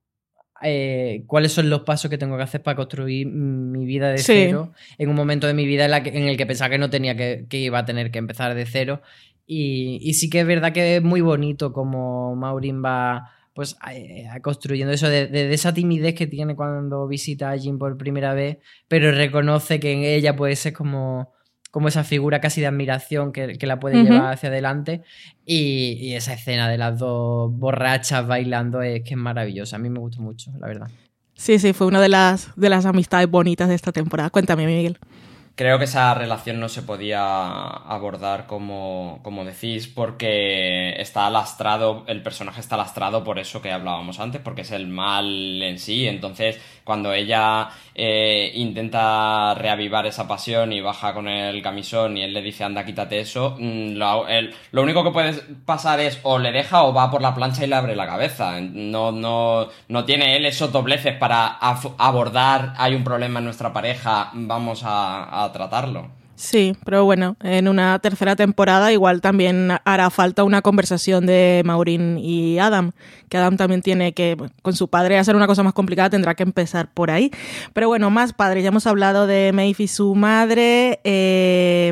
C: eh, cuáles son los pasos que tengo que hacer para construir mi vida de cero en un momento de mi vida en, el que pensaba que no tenía que, iba a tener que empezar de cero. Y, sí que es verdad que es muy bonito como Maureen va pues eh, construyendo eso de, esa timidez que tiene cuando visita a Jim por primera vez, pero reconoce que en ella puede ser como como esa figura casi de admiración que, la puede llevar hacia adelante. Y, esa escena de las dos borrachas bailando es que es maravillosa. A mí me gustó mucho, la verdad.
B: Sí, sí, fue una de las, de las amistades bonitas de esta temporada. Cuéntame, Miguel.
D: Creo que esa relación no se podía abordar como, como decís, porque está lastrado, el personaje está lastrado por eso que hablábamos antes, porque es el mal en sí. Entonces, cuando ella eh, intenta reavivar esa pasión y baja con el camisón y él le dice anda quítate eso, mm, lo, lo único que puede pasar es o le deja o va por la plancha y le abre la cabeza. No, no, no tiene él esos dobleces para abordar hay un problema en nuestra pareja, vamos a tratarlo.
B: Sí, pero bueno, en una tercera temporada igual también hará falta una conversación de Maureen y Adam, que Adam también tiene que, con su padre, hacer una cosa más complicada, tendrá que empezar por ahí. Pero bueno, más padres, ya hemos hablado de Maeve y su madre. eh,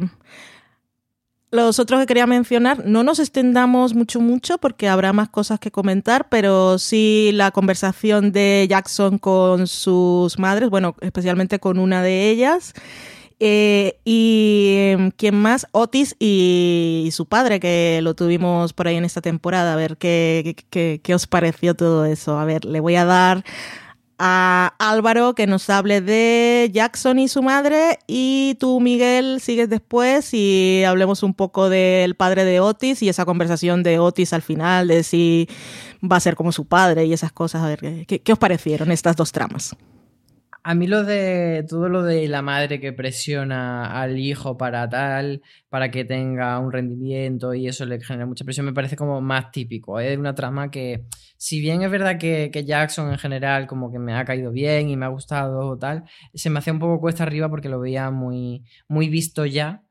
B: los otros que quería mencionar, no nos extendamos mucho, mucho, porque habrá más cosas que comentar, pero sí la conversación de Jackson con sus madres, bueno, especialmente con una de ellas. Eh, y em, quién más, Otis y, su padre, que lo tuvimos por ahí en esta temporada. A ver qué, qué- qué- qué os pareció todo eso. A ver, le voy a dar a Álvaro que nos hable de Jackson y su madre y tú Miguel sigues después y hablemos un poco del padre de Otis y esa conversación de Otis al final de si va a ser como su padre y esas cosas. A ver, ¿qué, qué os parecieron estas dos tramas?
C: A mí lo de todo lo de la madre que presiona al hijo para tal, para que tenga un rendimiento y eso le genera mucha presión, me parece como más típico. Es una trama que, si bien es verdad que, Jackson en general como que me ha caído bien y me ha gustado o tal, se me hacía un poco cuesta arriba porque lo veía muy, muy visto ya.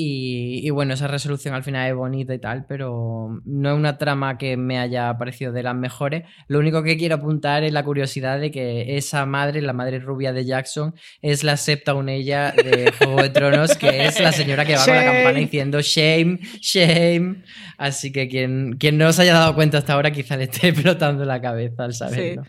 C: Y, y bueno, esa resolución al final es bonita y tal, pero no es una trama que me haya parecido de las mejores. Lo único que quiero apuntar es la curiosidad de que esa madre, la madre rubia de Jackson, es la septa ella de Juego de Tronos, que es la señora que va con la
B: Shame.
C: campana diciendo shame, shame. Así que quien, quien no se haya dado cuenta hasta ahora quizá le esté explotando la cabeza al saberlo.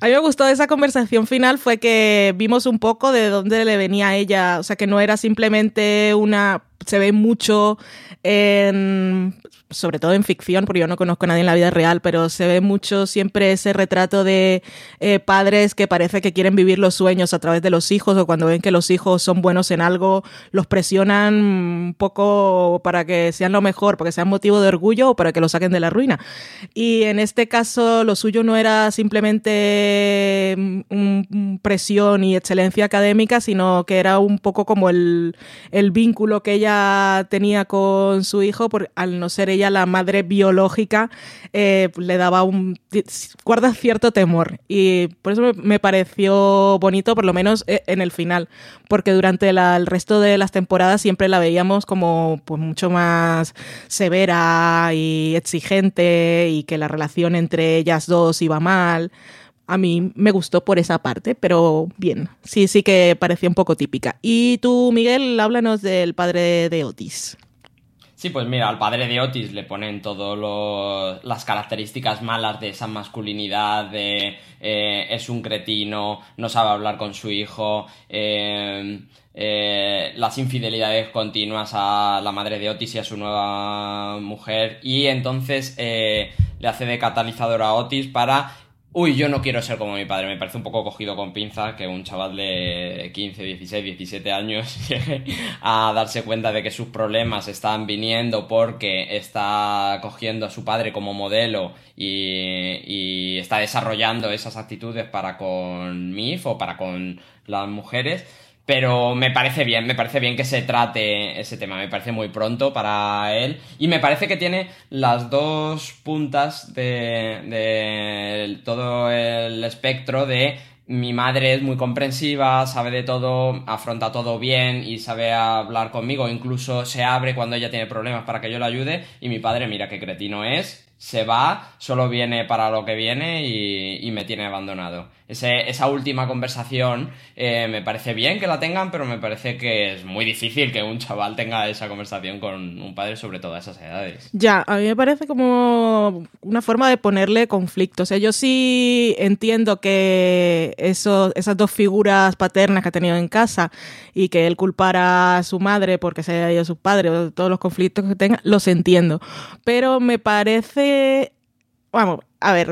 B: A mí me gustó esa conversación final fue que vimos un poco de dónde le venía a ella, o sea que no era simplemente una, se ve mucho en, sobre todo en ficción, porque yo no conozco a nadie en la vida real, pero se ve mucho siempre ese retrato de eh, padres que parece que quieren vivir los sueños a través de los hijos o cuando ven que los hijos son buenos en algo, los presionan un poco para que sean lo mejor, para que sean motivo de orgullo o para que lo saquen de la ruina. Y en este caso lo suyo no era simplemente mm, presión y excelencia académica, sino que era un poco como el, el vínculo que ella tenía con su hijo, por, al no ser ella la madre biológica, eh, le daba un guarda cierto temor. Y por eso me, pareció bonito, por lo menos eh, en el final, porque durante el resto de las temporadas siempre la veíamos como pues, mucho más severa y exigente y que la relación entre ellas dos iba mal. A mí me gustó por esa parte, pero bien, sí, sí que parecía un poco típica. Y tú, Miguel, háblanos del padre de Otis.
D: Sí, pues mira, al padre de Otis le ponen todas las características malas de esa masculinidad, eh, es un cretino, no sabe hablar con su hijo, eh, eh, las infidelidades continuas a la madre de Otis y a su nueva mujer, y entonces eh, le hace de catalizador a Otis para Uy, yo no quiero ser como mi padre. Me parece un poco cogido con pinza que un chaval de 15, 16, 17 años llegue a darse cuenta de que sus problemas están viniendo porque está cogiendo a su padre como modelo y, está desarrollando esas actitudes para con MIF o para con las mujeres. Pero me parece bien, me parece bien que se trate ese tema, me parece muy pronto para él. Y me parece que tiene las dos puntas de, de todo el espectro de mi madre es muy comprensiva, sabe de todo, afronta todo bien y sabe hablar conmigo, incluso se abre cuando ella tiene problemas para que yo la ayude. Y mi padre mira qué cretino es, se va, solo viene para lo que viene y, me tiene abandonado. Ese- esa última conversación eh, me parece bien que la tengan, pero me parece que es muy difícil que un chaval tenga esa conversación con un padre sobre todo a esas edades.
B: Ya, a mí me parece como una forma de ponerle conflicto. O yo sí entiendo que esas dos figuras paternas que ha tenido en casa y que él culpara a su madre porque se haya ido a su padre o todos los conflictos que tenga, los entiendo. Pero me parece vamos, a ver,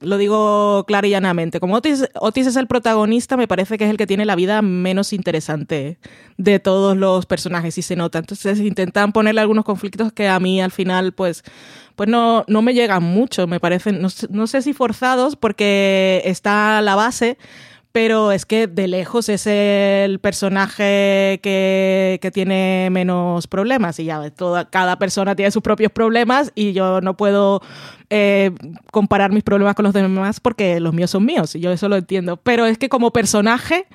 B: lo digo clara y llanamente. Como Otis, es el protagonista, me parece que es el que tiene la vida menos interesante de todos los personajes y se nota. Entonces intentan ponerle algunos conflictos que a mí al final, pues, pues no, no me llegan mucho. Me parecen, no, no sé si forzados, porque está la base, pero es que de lejos es el personaje que, que tiene menos problemas y ya toda, cada persona tiene sus propios problemas y yo no puedo eh, comparar mis problemas con los demás porque los míos son míos y yo eso lo entiendo, pero es que como personaje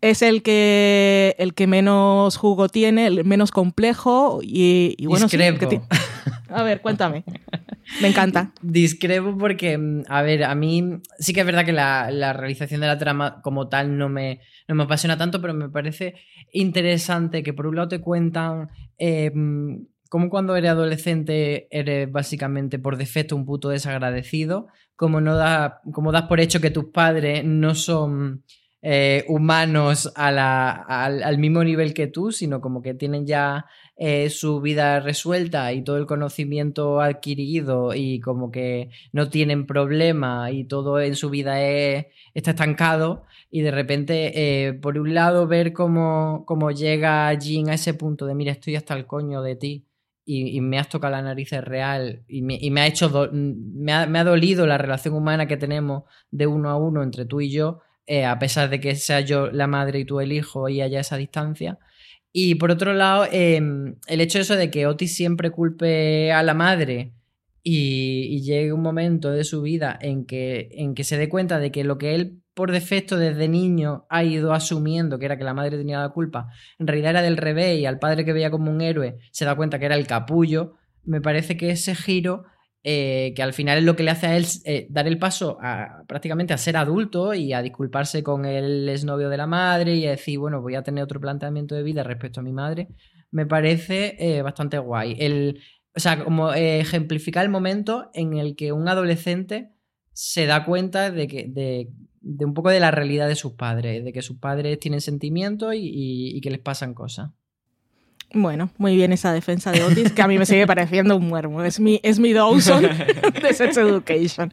B: es el que, el que menos jugo tiene, el menos complejo y, y bueno, sí, que a ver, cuéntame. Me encanta.
C: Discrepo porque, mm, a ver, a mí sí que es verdad que la, la realización de la trama como tal no me, no me apasiona tanto, pero me parece interesante que por un lado te cuentan eh, mm, cómo cuando eres adolescente eres básicamente por defecto un puto desagradecido, como, no da, como das por hecho que tus padres no son eh, humanos a la- al, al mismo nivel que tú, sino como que tienen ya eh, su vida resuelta y todo el conocimiento adquirido y como que no tienen problema y todo en su vida es- está estancado y de repente, eh, por un lado, ver cómo, cómo llega Jean a ese punto de, mira, estoy hasta el coño de ti y, me has tocado la nariz es real y me, ha hecho, do- me ha, me ha dolido la relación humana que tenemos de uno a uno entre tú y yo, eh, a pesar de que sea yo la madre y tú el hijo y haya esa distancia. Y por otro lado, eh, el hecho de eso de que Otis siempre culpe a la madre y, y llegue un momento de su vida en que, en que se dé cuenta de que lo que él por defecto desde niño ha ido asumiendo, que era que la madre tenía la culpa, en realidad era del revés y al padre que veía como un héroe se da cuenta que era el capullo, me parece que ese giro eh, que al final es lo que le hace a él eh, dar el paso a, prácticamente a ser adulto y a disculparse con el exnovio de la madre y a decir, bueno, voy a tener otro planteamiento de vida respecto a mi madre, me parece eh, bastante guay. El, o sea, como ejemplificar el momento en el que un adolescente se da cuenta de que de, un poco de la realidad de sus padres, de que sus padres tienen sentimientos y que les pasan cosas.
B: Bueno, muy bien esa defensa de Otis, que a mí me sigue pareciendo un muermo. Es mi, es mi Dawson de Sex Education.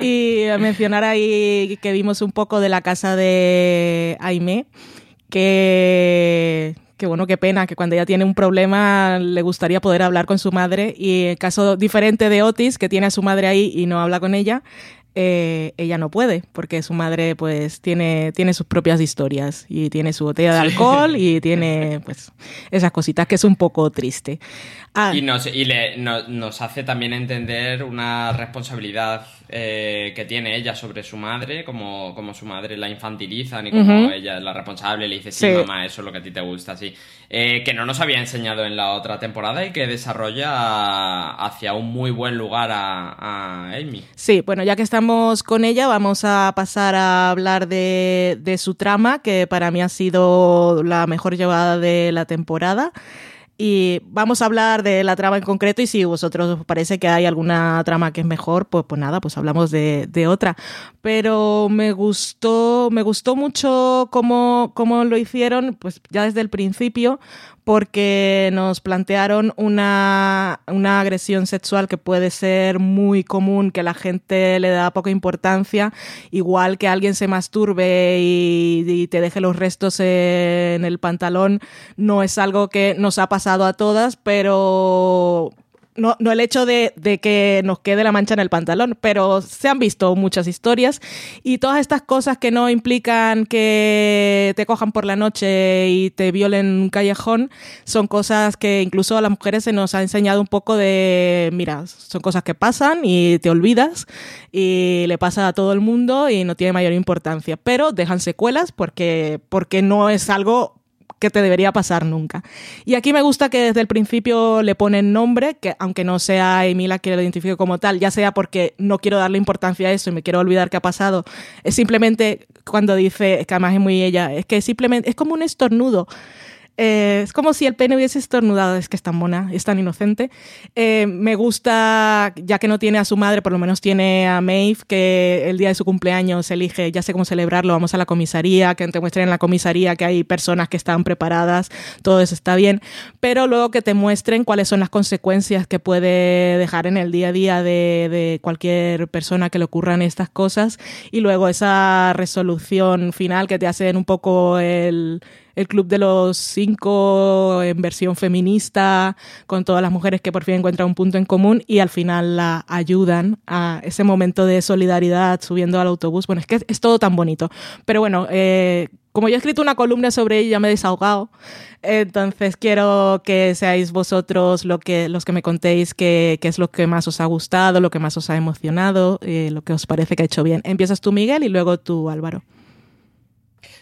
B: Y mencionar ahí que vimos un poco de la casa de Aimee, que, que bueno, qué pena, que cuando ella tiene un problema le gustaría poder hablar con su madre. Y el caso diferente de Otis, que tiene a su madre ahí y no habla con ella, eh, ella no puede, porque su madre pues tiene, tiene sus propias historias y tiene su botella de alcohol y tiene pues esas cositas que es un poco triste. Ah,
D: Y, nos, y le- no- nos hace también entender una responsabilidad eh, que tiene ella sobre su madre, como, como su madre la infantilizan y como
B: Ujú.
D: ella es la responsable, le dice, sí,
B: Sí.
D: mamá, eso es lo que a ti te gusta, así. Eh, que no nos había enseñado en la otra temporada y que desarrolla hacia un muy buen lugar a, a Amy.
B: Sí, bueno, ya que estamos con ella, vamos a pasar a hablar de, su trama, que para mí ha sido la mejor llevada de la temporada. Y vamos a hablar de la trama en concreto y si vosotros os parece que hay alguna trama que es mejor, pues, pues nada, pues hablamos de, de otra. Pero me gustó, me gustó mucho cómo, cómo lo hicieron, pues ya desde el principio, porque nos plantearon una, una agresión sexual que puede ser muy común, que la gente le da poca importancia, igual que alguien se masturbe y, y te deje los restos en el pantalón, no es algo que nos ha pasado a todas, pero no, no el hecho de, que nos quede la mancha en el pantalón, pero se han visto muchas historias y todas estas cosas que no implican que te cojan por la noche y te violen en un callejón son cosas que incluso a las mujeres se nos ha enseñado un poco de, mira, son cosas que pasan y te olvidas y le pasa a todo el mundo y no tiene mayor importancia, pero dejan secuelas porque, porque no es algo que te debería pasar nunca. Y aquí me gusta que desde el principio le ponen nombre, que aunque no sea Emila que lo identifique como tal, ya sea porque no quiero darle importancia a eso y me quiero olvidar que ha pasado, es simplemente cuando dice, que además es muy ella, es que simplemente es como un estornudo. Eh, es como si el pene hubiese estornudado, es que es tan mona, es tan inocente. Eh, me gusta, ya que no tiene a su madre, por lo menos tiene a Maeve, que el día de su cumpleaños elige, ya sé cómo celebrarlo, vamos a la comisaría, que te muestren en la comisaría que hay personas que están preparadas, todo eso está bien, pero luego que te muestren cuáles son las consecuencias que puede dejar en el día a día de, de cualquier persona que le ocurran estas cosas y luego esa resolución final que te hacen un poco el el club de los cinco en versión feminista, con todas las mujeres que por fin encuentran un punto en común y al final la ayudan a ese momento de solidaridad subiendo al autobús. Bueno, es que es todo tan bonito. Pero bueno, eh, como yo he escrito una columna sobre ella, me he desahogado. Entonces quiero que seáis vosotros lo que, los que me contéis qué, es lo que más os ha gustado, lo que más os ha emocionado, eh, lo que os parece que ha hecho bien. Empiezas tú, Miguel, y luego tú, Álvaro.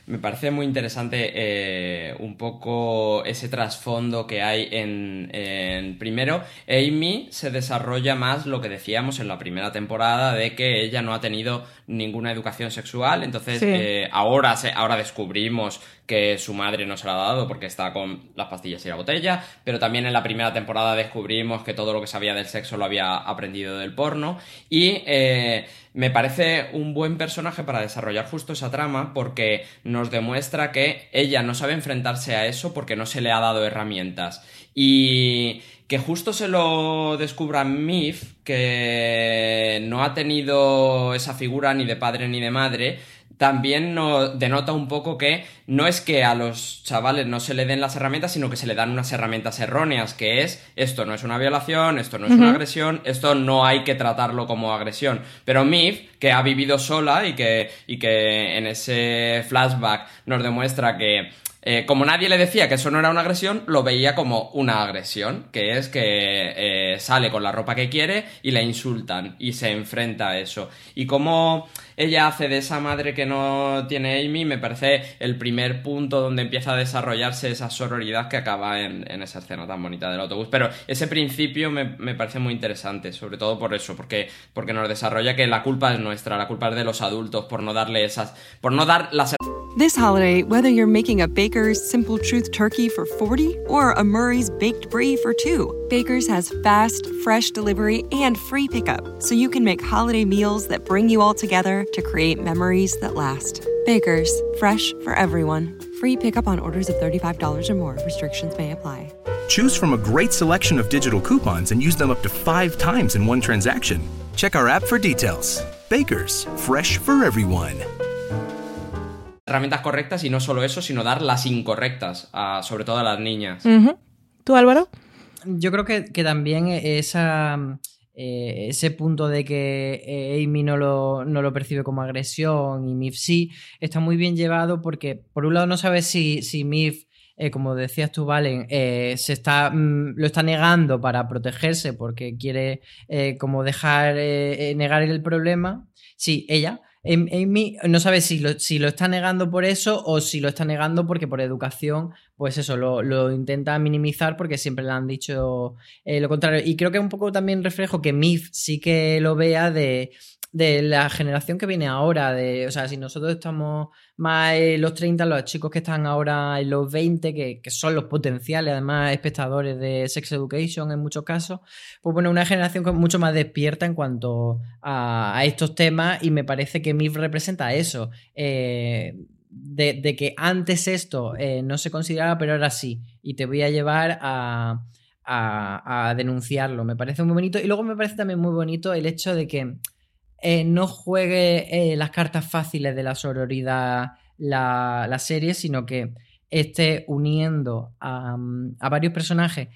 D: Me parece muy interesante eh, un poco ese trasfondo que hay en, Primero, Amy se desarrolla más lo que decíamos en la primera temporada de que ella no ha tenido ninguna educación sexual, entonces eh, ahora, se, ahora descubrimos que su madre no se la ha dado porque está con las pastillas y la botella, pero también en la primera temporada descubrimos que todo lo que sabía del sexo lo había aprendido del porno. Y... Eh, me parece un buen personaje para desarrollar justo esa trama porque nos demuestra que ella no sabe enfrentarse a eso porque no se le ha dado herramientas. Y que justo se lo descubra Mif, que no ha tenido esa figura ni de padre ni de madre, también nos denota un poco que no es que a los chavales no se le den las herramientas, sino que se le dan unas herramientas erróneas, que es esto no es una violación, esto no es una agresión, esto no hay que tratarlo como agresión. Pero Mif, que ha vivido sola y que, y que en ese flashback nos demuestra que eh, como nadie le decía que eso no era una agresión, lo veía como una agresión, que es que eh, sale con la ropa que quiere y le insultan y se enfrenta a eso. Y como ella hace de esa madre que no tiene Amy, me parece el primer punto donde empieza a desarrollarse esa sororidad que acaba en, esa escena tan bonita del autobús. Pero ese principio me, parece muy interesante, sobre todo por eso, porque, porque nos desarrolla que la culpa es nuestra, la culpa es de los adultos por no darle esas, por no dar las
E: This holiday, whether you're making a Baker's Simple Truth turkey for 40 or a Murray's Baked Brie for 2, Baker's has fast, fresh delivery and free pickup, so you can make holiday meals that bring you all together to create memories that last. Baker's, fresh for everyone. Free pickup on orders of $35 or more. Restrictions may apply.
F: Choose from a great selection of digital coupons and use them up to five times in one transaction. Check our app for details. Baker's, fresh for everyone.
D: herramientas correctas y no solo eso, sino dar las incorrectas, sobre todo a las niñas.
B: ¿Tú, Álvaro?
C: Yo creo que, también esa, eh, ese punto de que eh, Amy no lo, no lo, percibe como agresión y Mif sí, está muy bien llevado porque, por un lado, no sabes si, si Mif. Eh, como decías tú, Valen, se está, mm, lo está negando para protegerse porque quiere como dejar, negar el problema. Sí, ella, Amy no sabe si lo, si lo está negando por eso o si lo está negando porque por educación, pues eso, lo, intenta minimizar porque siempre le han dicho eh, lo contrario. Y creo que un poco también reflejo que Mif sí que lo vea de de la generación que viene ahora, de, o sea, si nosotros estamos más en los 30, los chicos que están ahora en los 20, que, son los potenciales, además, espectadores de Sex Education en muchos casos, pues bueno, una generación mucho más despierta en cuanto a, estos temas y me parece que MIF representa eso. Eh, de, que antes esto eh, no se consideraba, pero ahora sí. Y te voy a llevar a, a, denunciarlo. Me parece muy bonito. Y luego me parece también muy bonito el hecho de que eh, no juegue eh, las cartas fáciles de la sororidad la, serie, sino que esté uniendo a, varios personajes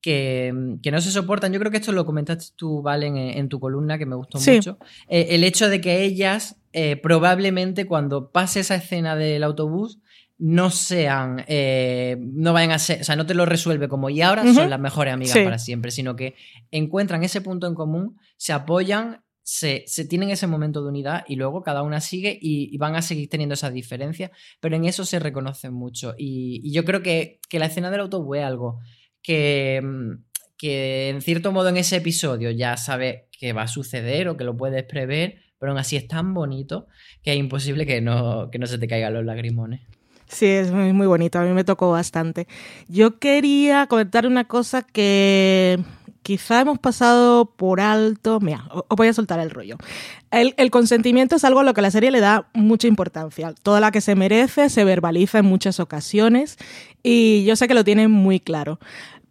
C: que, no se soportan. Yo creo que esto lo comentaste tú, Valen, en, tu columna, que me gustó mucho. Eh, el hecho de que ellas, probablemente cuando pase esa escena del autobús, no sean, no vayan a ser, o sea, no te lo resuelve como y ahora son las mejores amigas para siempre, sino que encuentran ese punto en común, se apoyan se, tienen ese momento de unidad y luego cada una sigue y, van a seguir teniendo esas diferencias, pero en eso se reconocen mucho. Y, yo creo que, la escena del autobús es algo que, mm, que en cierto modo en ese episodio ya sabes que va a suceder o que lo puedes prever, pero aún así es tan bonito que es imposible que no, que no se te caigan los lagrimones.
B: Sí, es muy bonito, a mí me tocó bastante. Yo quería comentar una cosa que quizá hemos pasado por alto. Mira, os voy a soltar el rollo. El, consentimiento es algo a lo que la serie le da mucha importancia. Toda la que se merece se verbaliza en muchas ocasiones y yo sé que lo tienen muy claro.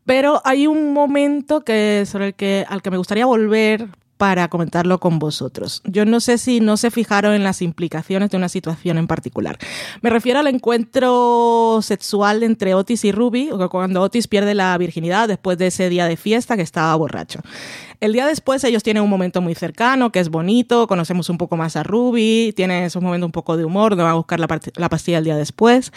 B: Pero hay un momento que, sobre el que, al que me gustaría volver para comentarlo con vosotros. Yo no sé si no se fijaron en las implicaciones de una situación en particular. Me refiero al encuentro sexual entre Otis y Ruby, cuando Otis pierde la virginidad después de ese día de fiesta que estaba borracho. El día después ellos tienen un momento muy cercano, que es bonito, conocemos un poco más a Ruby, tienen esos momentos un poco de humor, no va a buscar la, la pastilla el día después.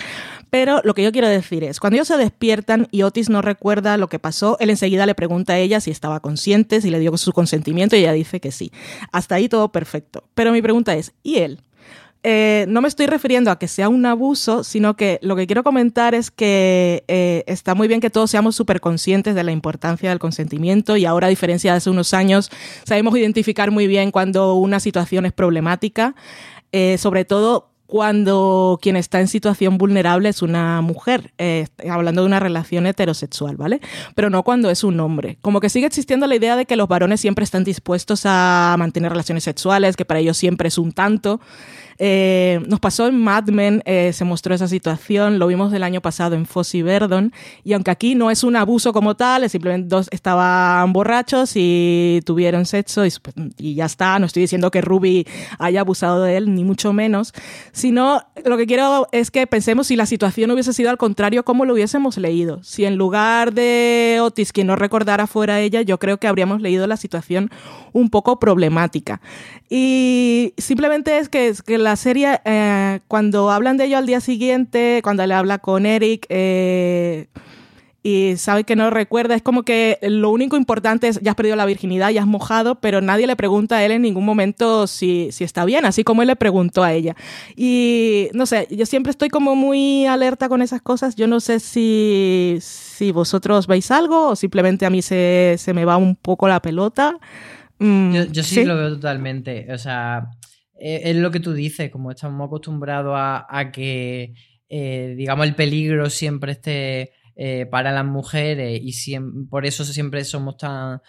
B: Pero lo que yo quiero decir es, cuando ellos se despiertan y Otis no recuerda lo que pasó, él enseguida le pregunta a ella si estaba consciente, si le dio su consentimiento y ella dice que sí. Hasta ahí todo perfecto. Pero mi pregunta es, ¿y él? Eh, no me estoy refiriendo a que sea un abuso, sino que lo que quiero comentar es que eh, está muy bien que todos seamos súper conscientes de la importancia del consentimiento y ahora, a diferencia de hace unos años, sabemos identificar muy bien cuando una situación es problemática, eh, sobre todo cuando quien está en situación vulnerable es una mujer, hablando de una relación heterosexual, ¿vale? Pero no cuando es un hombre. Como que sigue existiendo la idea de que los varones siempre están dispuestos a mantener relaciones sexuales, que para ellos siempre es un tanto. Eh, nos pasó en Mad Men, eh, se mostró esa situación, lo vimos el año pasado en Fossey Verdon, y aunque aquí no es un abuso como tal, es simplemente dos estaban borrachos y tuvieron sexo y, y, ya está, no estoy diciendo que Ruby haya abusado de él, ni mucho menos, sino lo que quiero es que pensemos si la situación hubiese sido al contrario, cómo lo hubiésemos leído. Si en lugar de Otis quien no recordara fuera ella, yo creo que habríamos leído la situación un poco problemática. Y simplemente es que, que la serie, eh, cuando hablan de ello al día siguiente, cuando le habla con Eric, eh, y sabe que no recuerda, es como que lo único importante es, ya has perdido la virginidad, ya has mojado, pero nadie le pregunta a él en ningún momento si, si está bien, así como él le preguntó a ella. Y no sé, yo siempre estoy como muy alerta con esas cosas, yo no sé si, si vosotros veis algo o simplemente a mí se, se me va un poco la pelota.
C: Mm, yo, sí, lo veo totalmente. O sea, eh, es lo que tú dices, como estamos acostumbrados a, que, eh, digamos, el peligro siempre esté eh, para las mujeres y por eso siempre somos tan.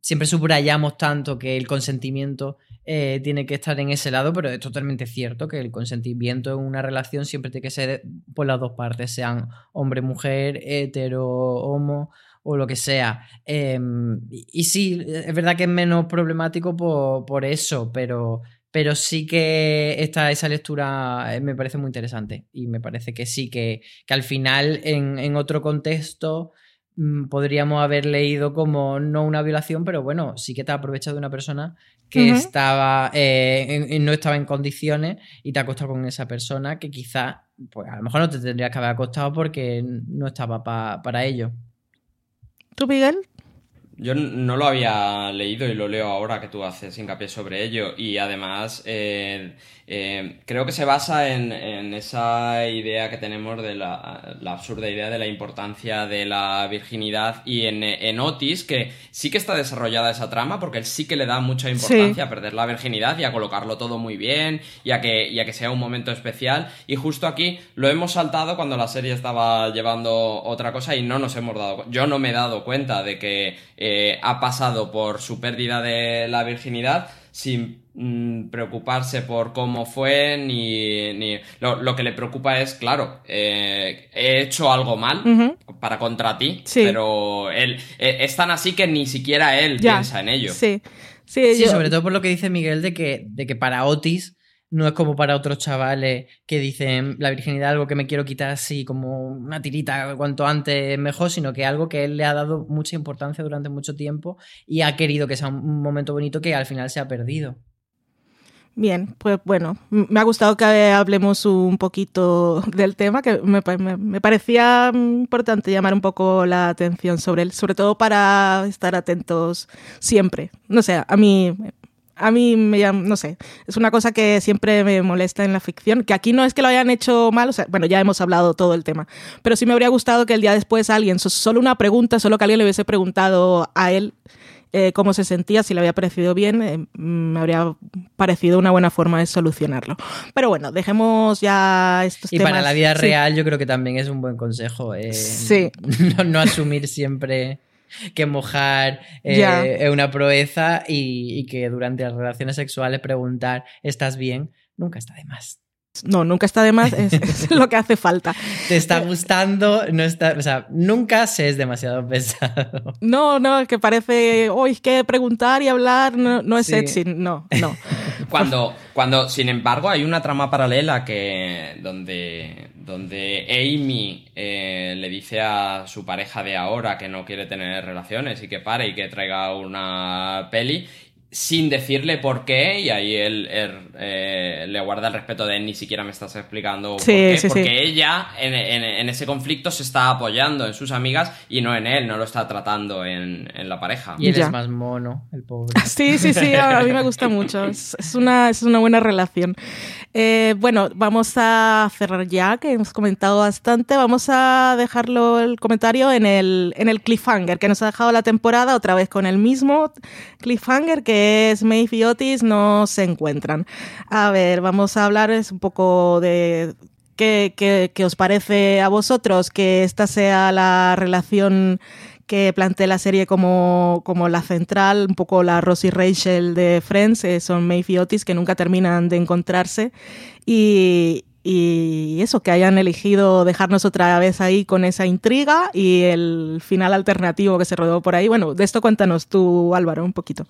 C: siempre subrayamos tanto que el consentimiento tiene que estar en ese lado, pero es totalmente cierto que el consentimiento en una relación siempre tiene que ser por las dos partes, sean hombre-mujer, hetero, homo o lo que sea. Em, y, sí, es verdad que es menos problemático por, eso, pero, pero sí que esta, esa lectura eh, me parece muy interesante y me parece que sí, que, que al final en, otro contexto mm, podríamos haber leído como no una violación, pero bueno, sí que te ha aprovechado de una persona que estaba eh, no estaba en condiciones y te ha acostado con esa persona que quizá, pues a lo mejor no te tendría que haber acostado porque no estaba para ello.
B: ¿Tú, Miguel?
D: Yo no lo había leído y lo leo ahora que tú haces hincapié sobre ello. Y además, eh, eh, creo que se basa en, esa idea que tenemos de la, absurda idea de la importancia de la virginidad y en, Otis, que sí que está desarrollada esa trama, porque él sí que le da mucha importancia a perder la virginidad y a colocarlo todo muy bien y a, que, y que sea un momento especial. Y justo aquí lo hemos saltado cuando la serie estaba llevando otra cosa y no nos hemos dado Yo no me he dado cuenta de que eh, ha pasado por su pérdida de la virginidad sin mm, preocuparse por cómo fue, ni... ni... Lo, que le preocupa es, claro, eh, he hecho algo mal para contra ti, pero él eh, es tan así que ni siquiera él piensa en ello.
B: Sí,
C: sí, sobre todo por lo que dice Miguel de que, de que para Otis no es como para otros chavales que dicen la virginidad algo que me quiero quitar así como una tirita cuanto antes mejor, sino que algo que él le ha dado mucha importancia durante mucho tiempo y ha querido que sea un momento bonito que al final se ha perdido.
B: Bien, pues bueno, me ha gustado que hablemos un poquito del tema, que me, me, parecía importante llamar un poco la atención sobre él, sobre todo para estar atentos siempre. No sé, a mí a mí me no sé, es una cosa que siempre me molesta en la ficción, que aquí no es que lo hayan hecho mal, o sea, bueno, ya hemos hablado todo el tema, pero sí me habría gustado que el día después alguien, solo una pregunta, solo que alguien le hubiese preguntado a él eh, cómo se sentía, si le había parecido bien, eh, me habría parecido una buena forma de solucionarlo. Pero bueno, dejemos ya estos
C: y
B: temas.
C: Y para la vida real yo creo que también es un buen consejo. Eh,
B: sí.
C: no asumir siempre que mojar eh, es una proeza y, que durante las relaciones sexuales preguntar ¿estás bien? nunca está de más.
B: No, nunca está de más, es, es lo que hace falta.
C: Te está gustando, no está, o sea, nunca se es demasiado pesado.
B: No, no, que parece, hoy que preguntar y hablar no, no es
C: Sí.
B: sexy, no, no.
D: Cuando, cuando, sin embargo, hay una trama paralela que donde, donde Amy eh, le dice a su pareja de ahora que no quiere tener relaciones y que pare y que traiga una peli sin decirle por qué y ahí él, él, eh, le guarda el respeto de ni siquiera me estás explicando
B: Sí,
D: por qué,
B: sí,
D: porque
B: sí.
D: ella en, en- en ese conflicto se está apoyando en sus amigas y no en él, no lo está tratando en, en la pareja.
C: Y él
B: Ya.
C: es más mono, el pobre.
B: Sí, sí, sí, a a mí me gusta mucho. Es, es una, es una buena relación. Eh, bueno, vamos a cerrar ya, que hemos comentado bastante. Vamos a dejarlo el comentario en el, en el cliffhanger que nos ha dejado la temporada, otra vez con el mismo cliffhanger, que es Maeve y Otis no se encuentran. A ver, vamos a hablar un poco de ¿Qué, qué, qué os parece a vosotros que esta sea la relación que plantee la serie como, como la central, un poco la Rosie Rachel de Friends, eh, son Maeve y Otis que nunca terminan de encontrarse y, y eso, que hayan elegido dejarnos otra vez ahí con esa intriga y el final alternativo que se rodó por ahí. Bueno, de esto cuéntanos tú, Álvaro, un poquito.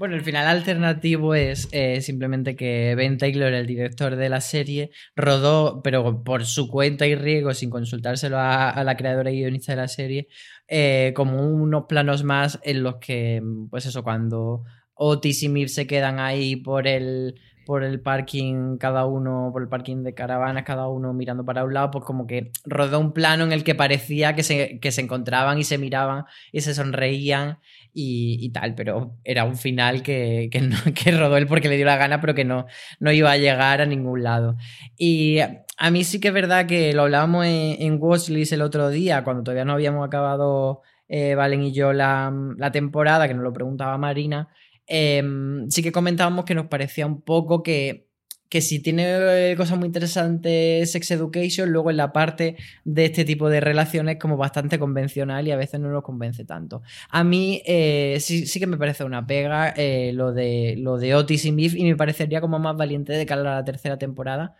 C: Bueno, el final alternativo es eh, simplemente que Ben Taylor, el director de la serie, rodó, pero por su cuenta y riesgo, sin consultárselo a, la creadora y guionista de la serie, eh, como unos planos más en los que, pues eso, cuando Otis y Miv se quedan ahí por el, por el parking, cada uno, por el parking de caravanas, cada uno mirando para un lado, pues como que rodó un plano en el que parecía que se, que se encontraban y se miraban y se sonreían y, tal, pero era un final que, que rodó él porque le dio la gana, pero que no, no iba a llegar a ningún lado. Y a mí sí que es verdad que lo hablábamos en, en Watchlist el otro día, cuando todavía no habíamos acabado eh, Valen y yo la, la temporada, que nos lo preguntaba Marina, em, sí que comentábamos que nos parecía un poco que, que si tiene eh, cosas muy interesantes Sex Education, luego en la parte de este tipo de relaciones como bastante convencional y a veces no nos convence tanto. A mí eh, sí, sí que me parece una pega eh, lo, de, lo de Otis y Miff y me parecería como más valiente de cara a la tercera temporada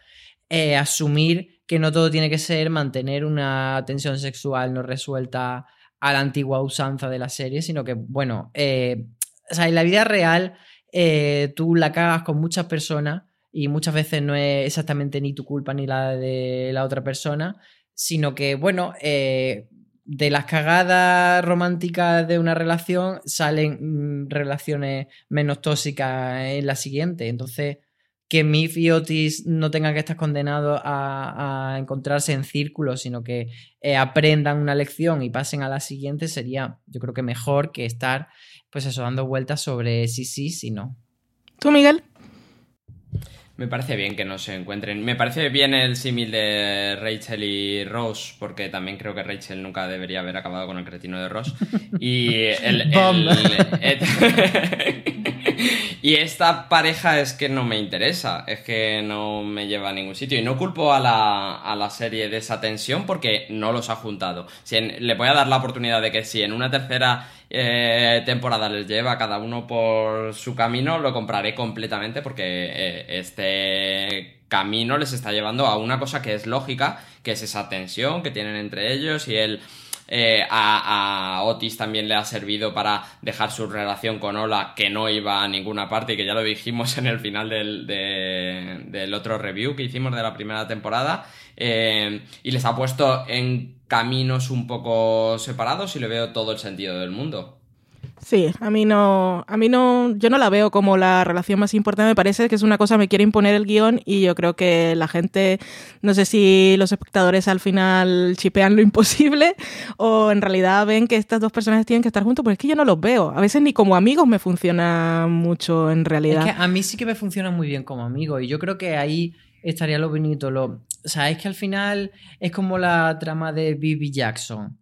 C: asumir que no todo tiene que ser mantener una tensión sexual no resuelta a la antigua usanza de la serie, sino que, bueno, o sea, en la vida real tú la cagas con muchas personas y muchas veces no es exactamente ni tu culpa ni la de la otra persona, sino que, bueno, eh, de las cagadas románticas de una relación salen mm, relaciones menos tóxicas en la siguiente. Entonces, que Miff y Otis no tengan que estar condenados a, encontrarse en círculos, sino que eh, aprendan una lección y pasen a la siguiente, sería, yo creo que mejor que estar, pues eso, dando vueltas sobre sí, sí, sí, no.
B: ¿Tú, Miguel?
D: Me parece bien que no se encuentren. Me parece bien el símil de Rachel y Ross, porque también creo que Rachel nunca debería haber acabado con el cretino de Ross. Y el, el- el- y esta pareja es que no me interesa, es que no me lleva a ningún sitio. Y no culpo a la, a la serie de esa tensión porque no los ha juntado. Si le voy a dar la oportunidad de que si en una tercera eh, temporada les lleva cada uno por su camino, lo compraré completamente porque eh, este camino les está llevando a una cosa que es lógica, que es esa tensión que tienen entre ellos y él eh, a, a Otis también le ha servido para dejar su relación con Ola que no iba a ninguna parte y que ya lo dijimos en el final del, de- del otro review que hicimos de la primera temporada eh, y les ha puesto en caminos un poco separados y le veo todo el sentido del mundo.
B: Sí, a mí no, a mí no, yo no la veo como la relación más importante. Me parece que es una cosa que me quiere imponer el guion y yo creo que la gente, no sé si los espectadores al final chipean lo imposible o en realidad ven que estas dos personas tienen que estar juntos, pero es que yo no los veo. A veces ni como amigos me funciona mucho en realidad.
C: Es que a mí sí que me funciona muy bien como amigo y yo creo que ahí estaría lo bonito. Lo... O sea, es que al final es como la trama de Bibi Jackson.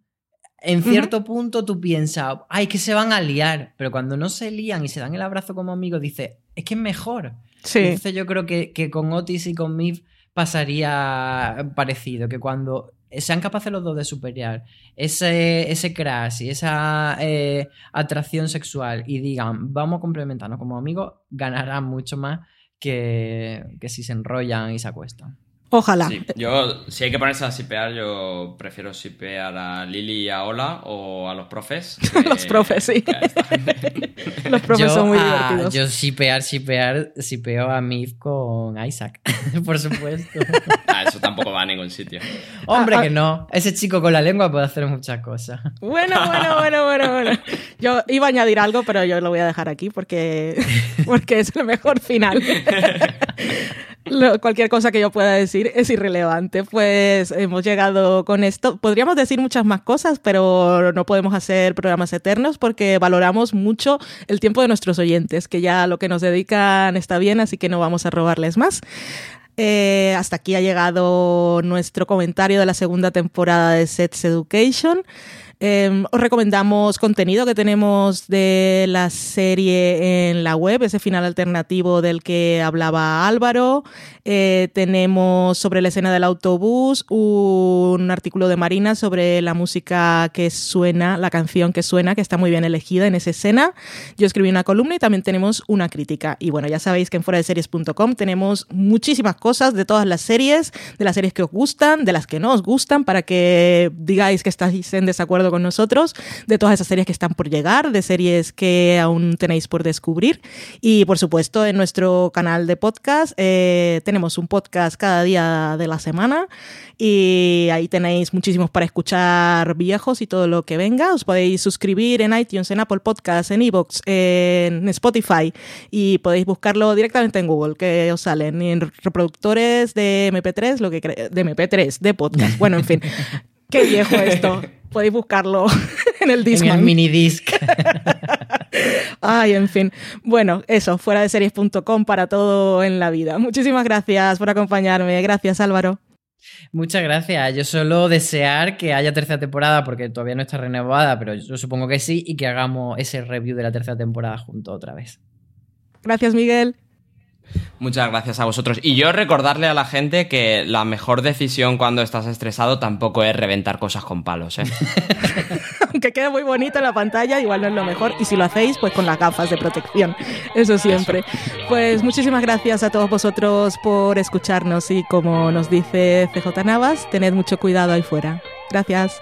C: En cierto punto tú piensas, ay, que se van a liar, pero cuando no se lían y se dan el abrazo como amigos, dices, es que es mejor.
B: Sí.
C: Entonces yo creo que, que con Otis y con Miv pasaría parecido, que cuando sean capaces los dos de superar ese, ese crash y esa eh, atracción sexual y digan, vamos a complementarnos como amigos, ganarán mucho más que, que si se enrollan y se acuestan.
B: Ojalá.
D: Sí, yo, si hay que ponerse a sipear, yo prefiero sipear a Lili y a Ola o a los profes.
B: los profes, sí. los profes
C: yo,
B: son muy
C: a-
B: divertidos.
C: Yo sipear, sipear, sipeo a Mif con Isaac, por supuesto.
D: Ah, eso tampoco va a ningún sitio.
C: Hombre,
B: Ah, ah.
C: que no. Ese chico con la lengua puede hacer muchas cosas.
B: Bueno, bueno, bueno, bueno, bueno. Yo iba a añadir algo, pero yo lo voy a dejar aquí porque, porque es el mejor final. Cualquier cosa que yo pueda decir es irrelevante. Pues hemos llegado con esto. Podríamos decir muchas más cosas, pero no podemos hacer programas eternos porque valoramos mucho el tiempo de nuestros oyentes, que ya lo que nos dedican está bien, así que no vamos a robarles más. Eh, hasta aquí ha llegado nuestro comentario de la segunda temporada de Sets Education. Eh, os recomendamos contenido que tenemos de la serie en la web, ese final alternativo del que hablaba Álvaro. Eh, tenemos sobre la escena del autobús un artículo de Marina sobre la música que suena, la canción que suena, que está muy bien elegida en esa escena. Yo escribí una columna y también tenemos una crítica. Y bueno, ya sabéis que en fuera de series.com tenemos muchísimas cosas de todas las series, de las series que os gustan, de las que no os gustan, para que digáis que estáis en desacuerdo con nosotros, de todas esas series que están por llegar, de series que aún tenéis por descubrir. Y por supuesto, en nuestro canal de podcast eh, tenemos un podcast cada día de la semana y ahí tenéis muchísimos para escuchar viejos y todo lo que venga. Os podéis suscribir en iTunes, en Apple Podcasts, en Evox, en Spotify y podéis buscarlo directamente en Google, que os salen en reproductores de MP3, lo que de MP3, de podcast. Bueno, en fin. Qué viejo esto. Podéis buscarlo en el
C: En
B: Discman.
C: el minidisc.
B: Ay, en fin. Bueno, eso, fuera de series.com para todo en la vida. Muchísimas gracias por acompañarme. Gracias, Álvaro.
C: Muchas gracias. Yo solo desear que haya tercera temporada, porque todavía no está renovada, pero yo supongo que sí, y que hagamos ese review de la tercera temporada junto otra vez.
B: Gracias, Miguel.
D: Muchas gracias a vosotros. Y yo recordarle a la gente que la mejor decisión cuando estás estresado tampoco es reventar cosas con palos, ¿eh?
B: Aunque quede muy bonito en la pantalla, igual no es lo mejor. Y si lo hacéis, pues con las gafas de protección. Eso siempre. Pues muchísimas gracias a todos vosotros por escucharnos. Y como nos dice CJ Navas, tened mucho cuidado ahí fuera. Gracias.